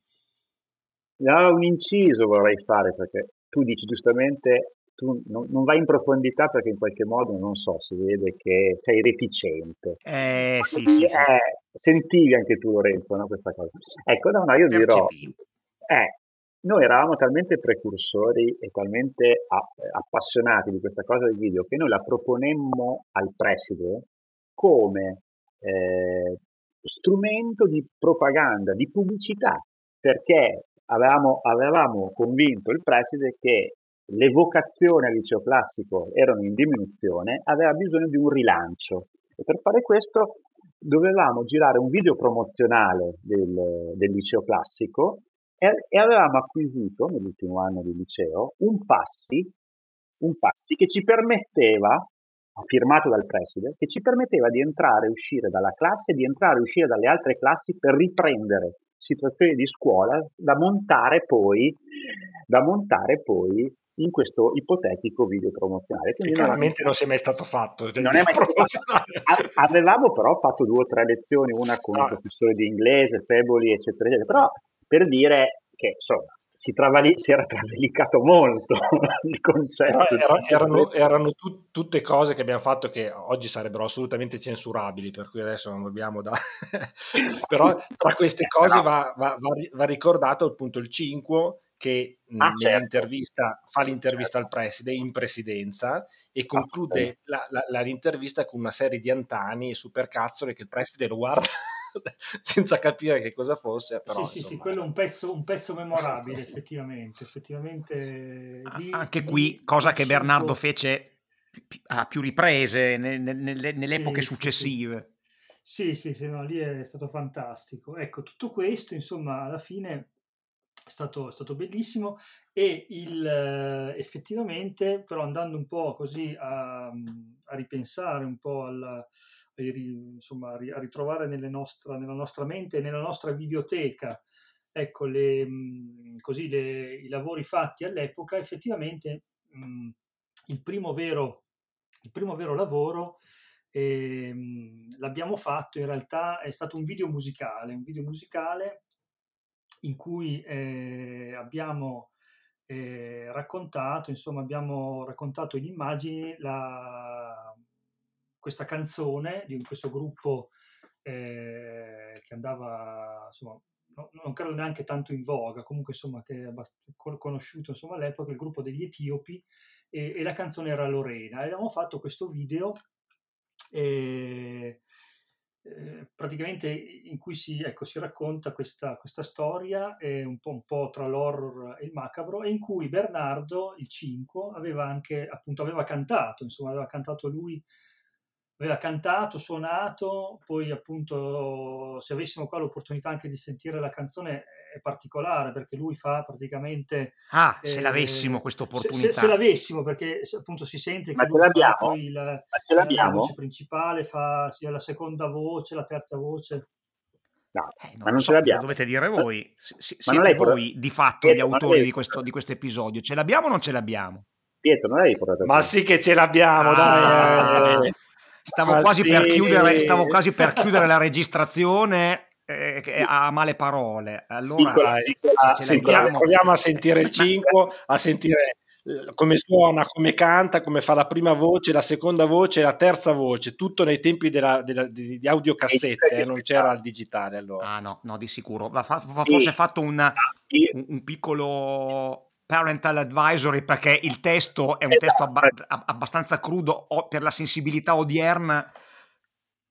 No, un inciso vorrei fare perché tu dici giustamente tu non, non, vai in profondità perché in qualche modo, non so, si vede che sei reticente. Eh, sì, sì, eh, sentivi anche tu Lorenzo no, questa cosa. Ecco, no, no, io dirò, eh, noi eravamo talmente precursori e talmente appassionati di questa cosa del video che noi la proponemmo al preside come eh, strumento di propaganda, di pubblicità, perché avevamo, avevamo convinto il preside che le vocazioni al liceo classico erano in diminuzione, aveva bisogno di un rilancio. E per fare questo dovevamo girare un video promozionale del, del liceo classico e, avevamo acquisito nell'ultimo anno di liceo un passi, un passi che ci permetteva, firmato dal preside, che ci permetteva di entrare e uscire dalla classe, di entrare e uscire dalle altre classi per riprendere situazioni di scuola da montare poi, da montare poi in questo ipotetico video promozionale. Quindi che chiaramente non, non si è mai stato fatto. Non è mai stato Avevamo però fatto due o tre lezioni, una con ah. un professore di inglese, Feboli, eccetera, eccetera. Però per dire che insomma si, travali- si era travalicato molto [LAUGHS] il concetto. Era, erano, erano tut- tutte cose che abbiamo fatto che oggi sarebbero assolutamente censurabili, per cui adesso non dobbiamo da... [LAUGHS] Però tra queste cose va, va, va, va ricordato appunto il 5 che ah, certo. fa l'intervista certo. al preside in presidenza e conclude ah, la, la, la, l'intervista con una serie di antani supercazzole che il preside lo guarda [LAUGHS] senza capire che cosa fosse. Però, sì, sì, sì, quello è un pezzo, un pezzo memorabile, [LAUGHS] effettivamente. effettivamente lì, Anche qui, cosa che Bernardo fece a più riprese nelle, nelle, nelle sì, epoche successive. Sì, sì, sì, no, lì è stato fantastico. Ecco, tutto questo, insomma, alla fine è stato, è stato bellissimo. E il, effettivamente, però andando un po' così a, a ripensare un po' alla, insomma, a ritrovare nostra, nella nostra mente nella nostra videoteca ecco, le, così, le, i lavori fatti all'epoca, effettivamente mh, il, primo vero, il primo vero lavoro eh, l'abbiamo fatto in realtà è stato un video musicale, un video musicale in cui eh, abbiamo eh, raccontato, insomma, abbiamo raccontato in immagini la, questa canzone di questo gruppo eh, che andava, insomma, no, non credo neanche tanto in voga, comunque insomma che è conosciuto insomma, all'epoca, il gruppo degli Etiopi e, e la canzone era Lorena. E abbiamo fatto questo video eh, eh, praticamente in cui si, ecco, si racconta questa, questa storia eh, un, po', un, po', tra l'horror e il macabro e in cui Bernardo, il 5, aveva anche appunto aveva cantato, insomma aveva cantato lui aveva cantato, suonato, poi appunto se avessimo qua l'opportunità anche di sentire la canzone è particolare perché lui fa praticamente... Ah, eh, se l'avessimo questa opportunità. Se, se, se, l'avessimo perché appunto si sente che lui fa poi la, la, voce principale, fa sia la seconda voce, la terza voce. No, Eh, non ma non so, ce l'abbiamo. dovete dire voi. S- Ma siete l'hai voi di fatto gli Pietro, ma non autori l'hai- di questo, di questo episodio. Ce l'abbiamo o non ce l'abbiamo? Pietro, non l'avevi portato Ma sì che ce l'abbiamo, Ah, dai. Stavo Ma quasi, per sì. chiudere, stavo quasi per chiudere la registrazione eh, a male parole. Allora, Dai, piccola- ce sentiamo- proviamo a sentire il Ma- 5, a sentire eh, come suona, come canta, come fa la prima voce, la seconda voce, la terza voce, tutto nei tempi della, della- di, di audiocassette, eh, non c'era il digitale allora. Ah no, no, di sicuro. Va, fa- va forse fatto una- Io- un, un piccolo parental advisory perché il testo è un Esatto. testo abba- ab- abbastanza crudo per la sensibilità odierna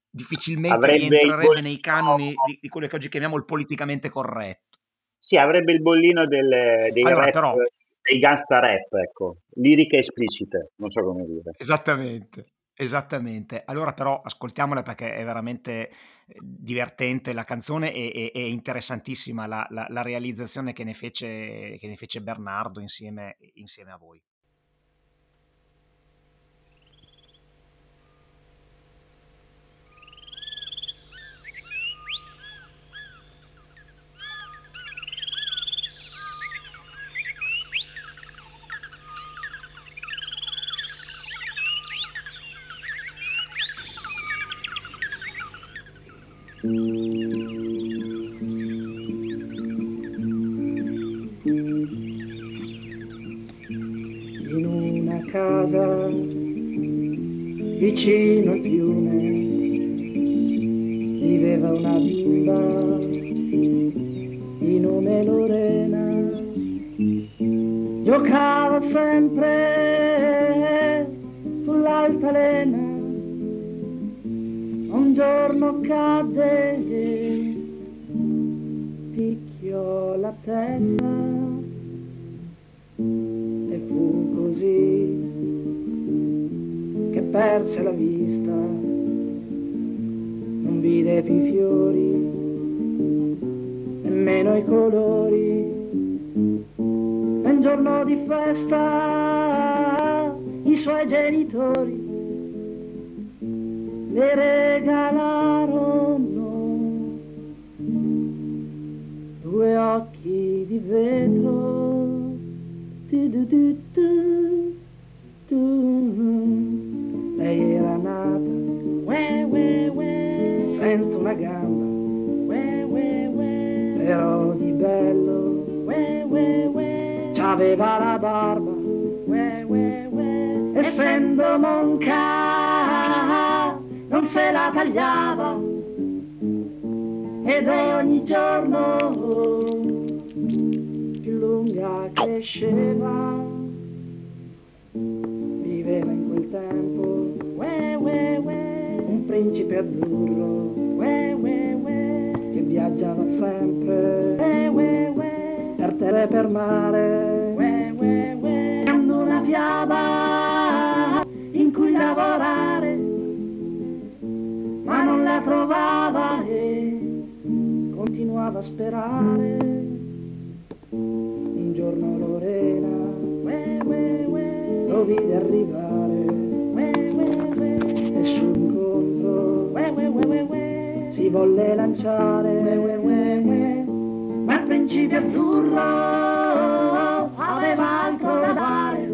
difficilmente Avrebbe rientrerebbe nei canoni di, di quello che oggi chiamiamo il politicamente corretto. Sì, avrebbe il bollino del- dei Allora, rap, però- dei gangsta rap, ecco, liriche esplicite, non so come dire. Esattamente, esattamente. Allora però ascoltiamola perché è veramente eh, divertente la canzone e, e- e interessantissima la, la- la realizzazione che ne fece, che ne fece Bernardo insieme, insieme a voi. In una casa vicino al fiume viveva una bimba di nome Lorena. Giocava sempre sull'altalena giorno cadde picchiò la testa e fu così che perse la vista, non vide più i fiori, nemmeno i colori. E un giorno di festa i suoi genitori le regalarono due occhi di vetro. Tu, tu, tu. Lei era nata ue, ue, ue, senza una gamba, ue, ue, ue, però di bello ue, ue, ue, c'aveva la barba, ue, ue, ue, essendo monca non se la tagliava. Ed ogni giorno più lunga cresceva. Viveva in quel tempo ue, ue, ue, un principe azzurro che viaggiava sempre per terra e per mare. Cercando una fiaba in cui lavorare trovava e continuava a sperare. Un giorno Lorena ue, ue, lo vide arrivare. E ue, ue, si volle lanciare. Ma il principe azzurro aveva altro da dare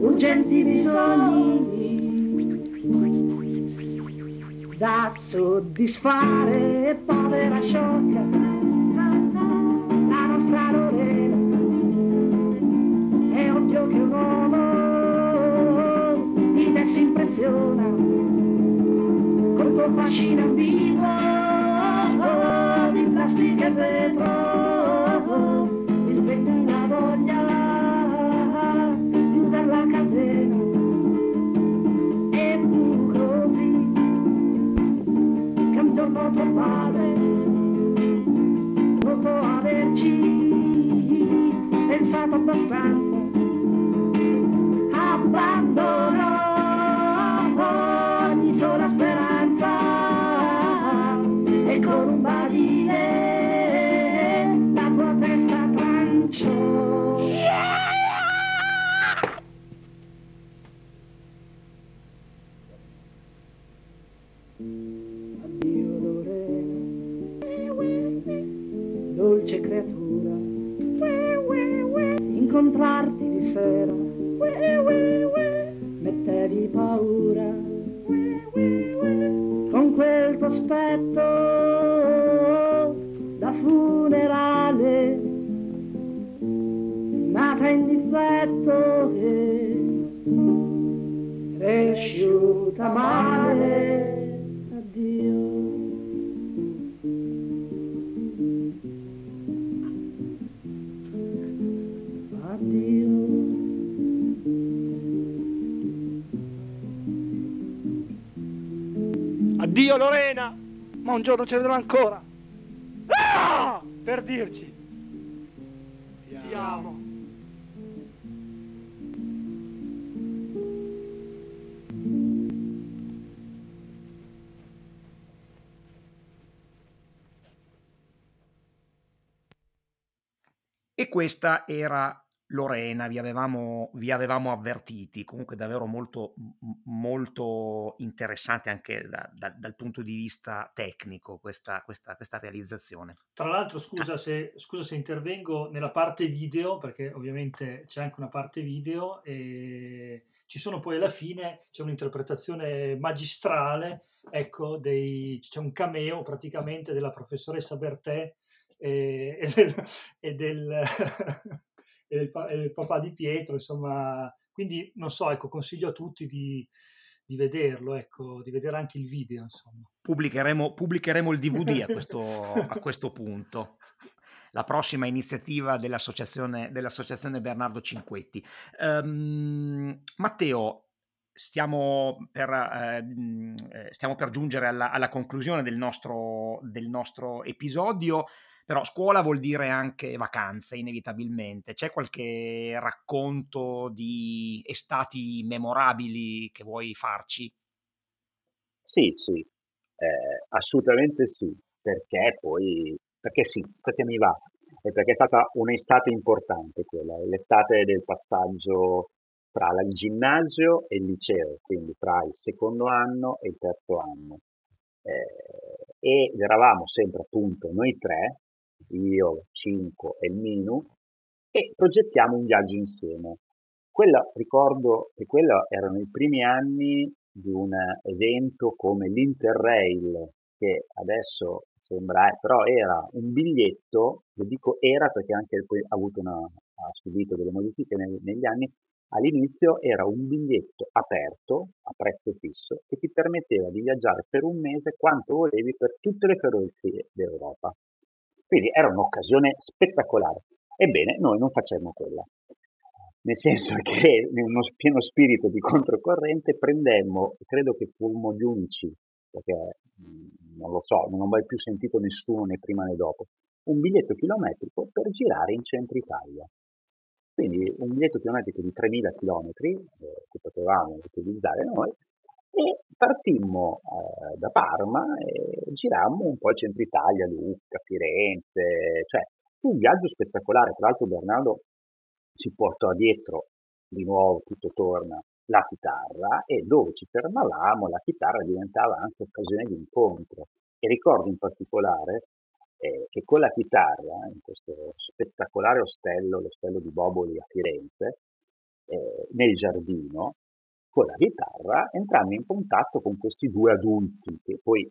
urgenti bisogni da soddisfare, povera sciocca, la nostra Lorena. È ovvio che un uomo di te si impressiona, col tuo fascino ambiguo di plastica e vetro, Addio Lorena, ma un giorno ci vedrò ancora. Ah! Per dirci. Ti amo. E questa era Lorena, vi avevamo, vi avevamo avvertiti, comunque davvero molto, molto interessante anche da, da, dal punto di vista tecnico questa, questa, questa realizzazione. Tra l'altro, scusa se, scusa se, intervengo nella parte video, perché ovviamente c'è anche una parte video e ci sono poi alla fine, c'è un'interpretazione magistrale, ecco, dei, c'è un cameo praticamente della professoressa Bertè e, [LAUGHS] e del... E del e il, e il papà di Pietro, insomma, quindi non so, ecco, consiglio a tutti di, di vederlo, ecco, di vedere anche il video, insomma. Pubblicheremo, pubblicheremo il DVD a [LAUGHS] questo, a questo punto. La prossima iniziativa dell'associazione, dell'associazione Bernardo Cinquetti. Um, Matteo, stiamo per, eh, stiamo per giungere alla, alla conclusione del nostro, del nostro episodio. Però scuola vuol dire anche vacanze, inevitabilmente. C'è qualche racconto di estati memorabili che vuoi farci? Sì, sì, eh, assolutamente sì, perché poi, perché sì, perché mi va, e perché è stata un'estate importante quella, l'estate del passaggio tra il ginnasio e il liceo, quindi tra il secondo anno e il terzo anno. Eh, ed eravamo sempre appunto noi tre, io, Cinco e il Minu, e progettiamo un viaggio insieme. Quello, ricordo che quelli erano i primi anni di un evento come l'Interrail, che adesso sembra, eh, però era un biglietto, lo dico era perché anche poi ha, una, ha subito delle modifiche negli, negli anni, all'inizio era un biglietto aperto a prezzo fisso che ti permetteva di viaggiare per un mese quanto volevi per tutte le ferrovie d'Europa. Quindi era un'occasione spettacolare. Ebbene, noi non facemmo quella. Nel senso [LAUGHS] che in uno pieno spirito di controcorrente prendemmo, credo che fummo gli unici, perché non lo so, non ho mai più sentito nessuno né prima né dopo, un biglietto chilometrico per girare in centro Italia. Quindi un biglietto chilometrico di 3.000 km eh, che potevamo utilizzare noi e partimmo eh, da Parma e girammo un po' il centro Italia, Lucca, Firenze, cioè fu un viaggio spettacolare. Tra l'altro Bernardo ci portò dietro, di nuovo tutto torna, la chitarra e dove ci fermavamo la chitarra diventava anche occasione di incontro. E ricordo in particolare eh, che con la chitarra, in questo spettacolare ostello, l'ostello di Boboli a Firenze, eh, nel giardino, con la chitarra entrammo in contatto con questi due adulti che poi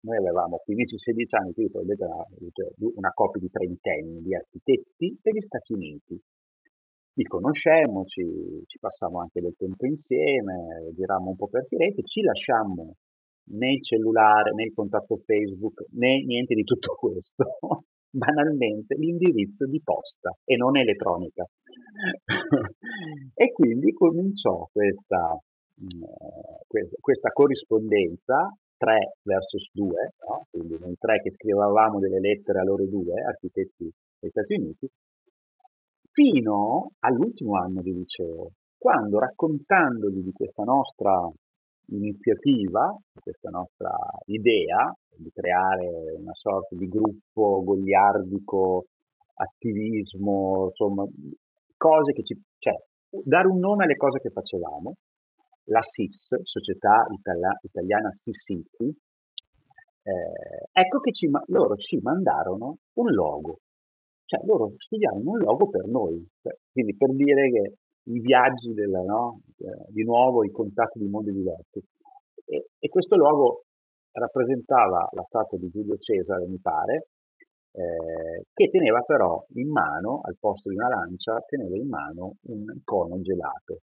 noi avevamo 15-16 anni, quindi probabilmente una, una coppia di trentenni di architetti degli Stati Uniti. Li conoscemmo, ci, ci passammo anche del tempo insieme, girammo un po' per Firenze, ci lasciammo né il cellulare, né il contatto Facebook, né niente di tutto questo, banalmente l'indirizzo di posta e non elettronica. [LAUGHS] e quindi cominciò questa, mh, questa corrispondenza 3 versus 2, no? quindi noi tre che scrivevamo delle lettere a loro due, architetti degli Stati Uniti, fino all'ultimo anno di liceo, quando raccontandogli di questa nostra iniziativa, questa nostra idea di creare una sorta di gruppo goliardico, attivismo, insomma, cose che ci... cioè, dare un nome alle cose che facevamo. La SIS, Società Itali- Italiana SIS-City, eh, ecco che ci, loro ci mandarono un logo, cioè loro studiarono un logo per noi, cioè, quindi per dire che i viaggi, della, no? eh, di nuovo i contatti di mondi diversi. E, e, questo logo rappresentava la statua di Giulio Cesare, mi pare, eh, che teneva però in mano, al posto di una lancia, teneva in mano un cono gelato.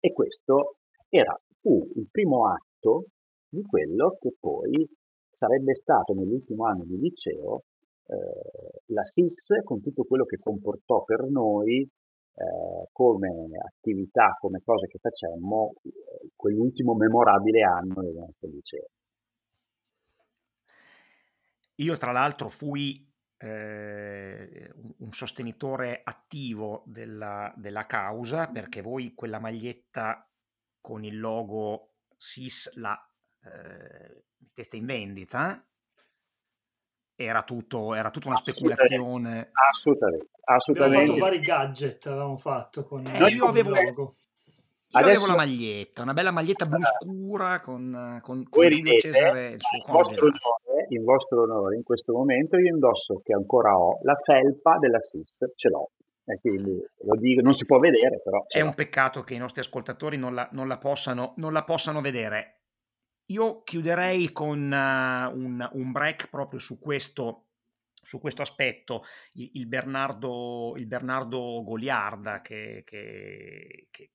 E questo era, fu il primo atto di quello che poi sarebbe stato nell'ultimo anno di liceo eh, la SIS con tutto quello che comportò per noi eh, come attività, come cose che facemmo eh, quell'ultimo memorabile anno del nostro liceo. Io tra l'altro fui eh, un sostenitore attivo della, della, causa perché voi quella maglietta con il logo SIS la eh, metteste in vendita era tutto, era tutta una speculazione. Assolutamente, assolutamente. Abbiamo fatto vari gadget, avevamo fatto con eh, io avevo, il logo. Io Adesso, avevo la maglietta, una bella maglietta blu scura con, con, con Giulio Cesare il suo vostro, onore, in vostro onore, in questo momento io indosso, che ancora ho, la felpa della SIS, ce l'ho. E quindi lo dico, non si può vedere, però. È un peccato che i nostri ascoltatori non la, non la, possano, non la possano vedere. Io chiuderei con uh, un, un, break proprio su questo, su questo aspetto, il, il, Bernardo, il Bernardo Goliarda che, che, che,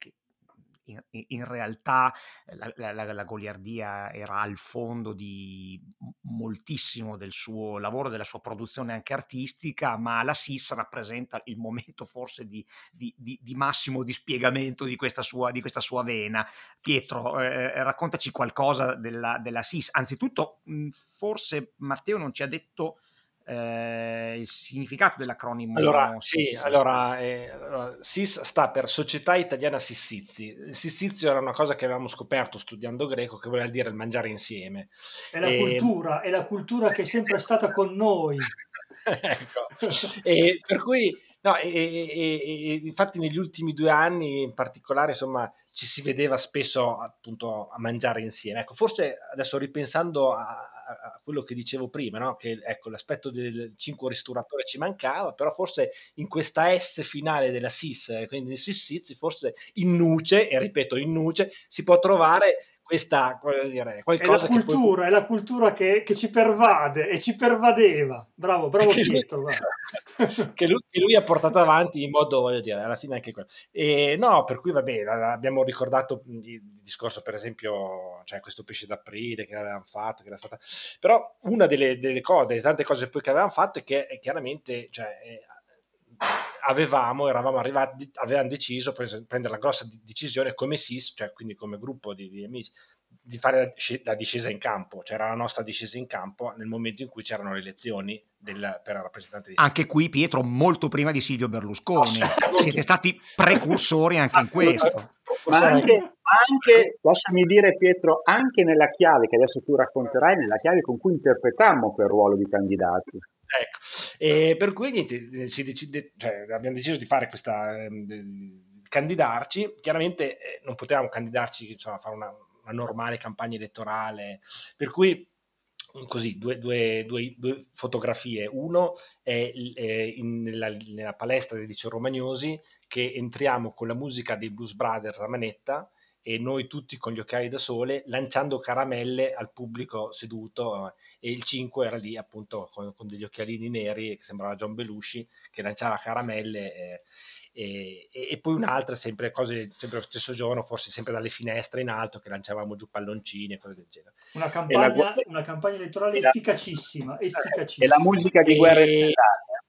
in, in realtà la, la, la, goliardia era al fondo di moltissimo del suo lavoro, della sua produzione anche artistica, ma la SIS rappresenta il momento forse di, di, di, di massimo dispiegamento di questa sua, questa sua vena. Pietro, eh, eh, raccontaci qualcosa della, della SIS. Anzitutto, forse Matteo non ci ha detto eh, il significato dell'acronimo allora, SIS. Sì, allora, eh, SIS sta per Società Italiana Sissizi. Il sissizio era una cosa che avevamo scoperto studiando greco, che voleva dire il mangiare insieme. È la e... cultura, è la cultura che è sempre stata con noi. [LAUGHS] ecco. [LAUGHS] e per cui No, e, e, e, infatti negli ultimi due anni in particolare, insomma, ci si vedeva spesso appunto a mangiare insieme. Ecco, forse adesso ripensando a, a quello che dicevo prima, no? che ecco, l'aspetto del 5 ristoratore ci mancava, però forse in questa S finale della SIS, quindi nel SIS, forse in nuce, e ripeto in nuce, si può trovare questa dire, qualcosa è la cultura, poi... è la cultura che, che, ci pervade e ci pervadeva. Bravo, bravo che Pietro. Lui, [LAUGHS] che, lui, che, lui, ha portato avanti in modo, voglio dire, alla fine anche quello. E no, per cui va bene, abbiamo ricordato il discorso, per esempio, cioè questo pesce d'aprile che avevamo fatto, che era stata... Però una delle, delle cose, delle tante cose poi che avevamo fatto è che chiaramente, cioè, avevamo, eravamo arrivati, avevamo deciso, per prendere la grossa decisione come SIS, cioè quindi come gruppo di, di amici, di fare la discesa in campo, c'era cioè la nostra discesa in campo nel momento in cui c'erano le elezioni del, per rappresentante di Anche qui Pietro, molto prima di Silvio Berlusconi, siete stati precursori anche in questo. Ma anche, anche, lasciami dire Pietro, anche nella chiave che adesso tu racconterai, nella chiave con cui interpretammo quel ruolo di candidati. Ecco. E per cui niente, si decide, cioè, abbiamo deciso di fare questa, eh, candidarci. Chiaramente eh, non potevamo candidarci, insomma, fare una, una, normale campagna elettorale, per cui così due, due, due, due fotografie. Uno è, è in, nella, nella, palestra di Dice Romagnosi che entriamo con la musica dei Blues Brothers a manetta e noi tutti con gli occhiali da sole lanciando caramelle al pubblico seduto e il 5 era lì appunto con, con degli occhialini neri che sembrava John Belushi che lanciava caramelle eh, e, e, e, poi un'altra sempre cose sempre lo stesso giorno forse sempre dalle finestre in alto che lanciavamo giù palloncini e cose del genere. Una campagna, la, una campagna elettorale la, efficacissima, efficacissima e la musica di guerra stellare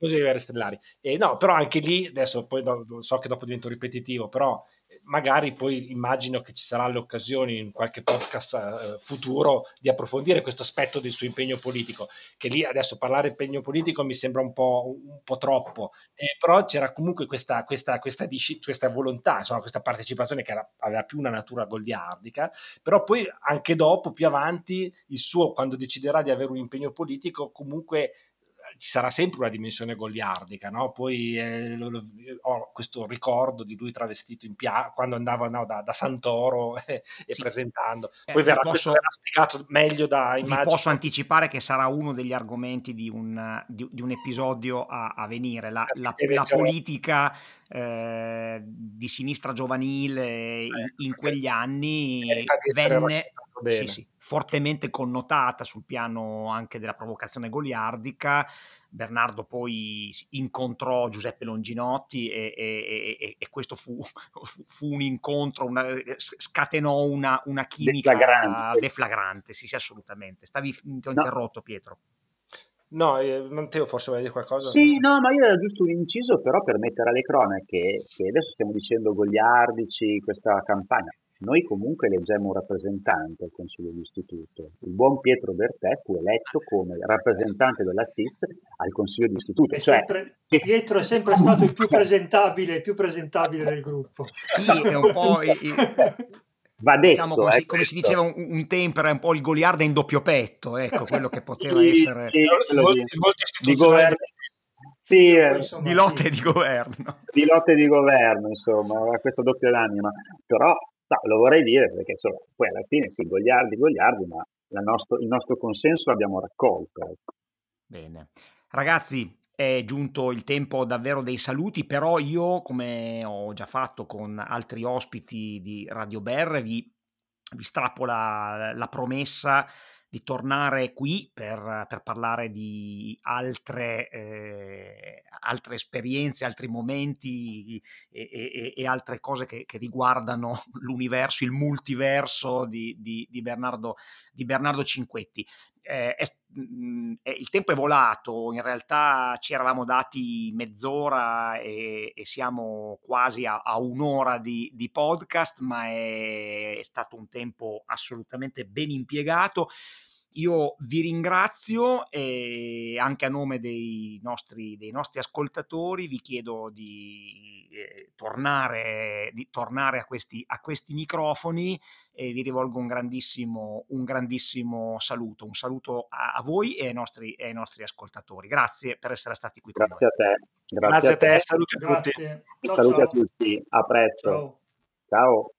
musica di guerre stellari e no però anche lì adesso poi do, so che dopo divento ripetitivo però magari poi immagino che ci sarà l'occasione in qualche podcast uh, futuro di approfondire questo aspetto del suo impegno politico, che lì adesso parlare impegno politico mi sembra un po', un po troppo, eh, però c'era comunque questa, questa, questa, questa volontà, insomma, questa partecipazione che era, aveva più una natura goliardica, però poi anche dopo, più avanti, il suo, quando deciderà di avere un impegno politico, comunque ci sarà sempre una dimensione goliardica, no? Poi eh, lo, lo, ho questo ricordo di lui travestito in piazza quando andava no, da, da, Santoro [LAUGHS] e, e sì. presentando. Eh, Poi eh, verrà, posso, verrà, spiegato meglio da immagini. Vi posso anticipare che sarà uno degli argomenti di un, di, di un episodio a, a, venire, la, la, la politica eh, di sinistra giovanile eh, in quegli anni venne sì, sì, fortemente connotata sul piano anche della provocazione goliardica. Bernardo poi incontrò Giuseppe Longinotti e, e, e, e questo [LAUGHS] fu, fu, un incontro, una, scatenò una, una chimica deflagrante. deflagrante. Sì, sì, assolutamente. Stavi, ti ho no. interrotto Pietro. No, eh, Matteo forse vuoi dire qualcosa? Sì, no, ma io era giusto un inciso però per mettere alle cronache che adesso stiamo dicendo goliardici, questa campagna. Noi comunque eleggemmo un rappresentante al Consiglio d'istituto. Il buon Pietro Bertè fu eletto come rappresentante della SIS al Consiglio d'istituto. È cioè, sempre, Pietro è sempre stato il più presentabile, il più presentabile del gruppo. Sì, è un po'... Va detto, diciamo come, si, come si, diceva un, un, tempo, era un po' il goliarda in doppio petto, ecco, quello che poteva sì, essere... Sì, di, di governo, sì, eh, di lotte di governo. Di lotte di governo, insomma, questo doppio d'anima. Però No, lo vorrei dire perché insomma, poi alla fine sì, Gogliardi, Gogliardi, ma nostro, il nostro consenso l'abbiamo raccolto. Ecco. Bene. Ragazzi, è giunto il tempo davvero dei saluti, però io, come ho già fatto con altri ospiti di Radio Berre, vi, vi strappo la, la promessa di tornare qui per, per parlare di altre, eh, altre, esperienze, altri momenti e, e, e altre cose che, che, riguardano [LAUGHS] l'universo, il multiverso di, di, di, Bernardo, di Bernardo Cinquetti. Eh, è, mm, è, il tempo è volato, in realtà ci eravamo dati mezz'ora e, e siamo quasi a, a un'ora di, di, podcast, ma è, è stato un tempo assolutamente ben impiegato. Io vi ringrazio e anche a nome dei nostri, dei nostri ascoltatori vi chiedo di, eh, tornare, di tornare a, questi, a, questi, microfoni e vi rivolgo un grandissimo, un grandissimo saluto, un saluto a, a voi e ai, nostri, e ai, nostri, ascoltatori. Grazie per essere stati qui con Grazie noi. A te. Grazie, Grazie a te, saluti a tutti. Ciao, saluti ciao. a tutti, a presto. ciao. ciao.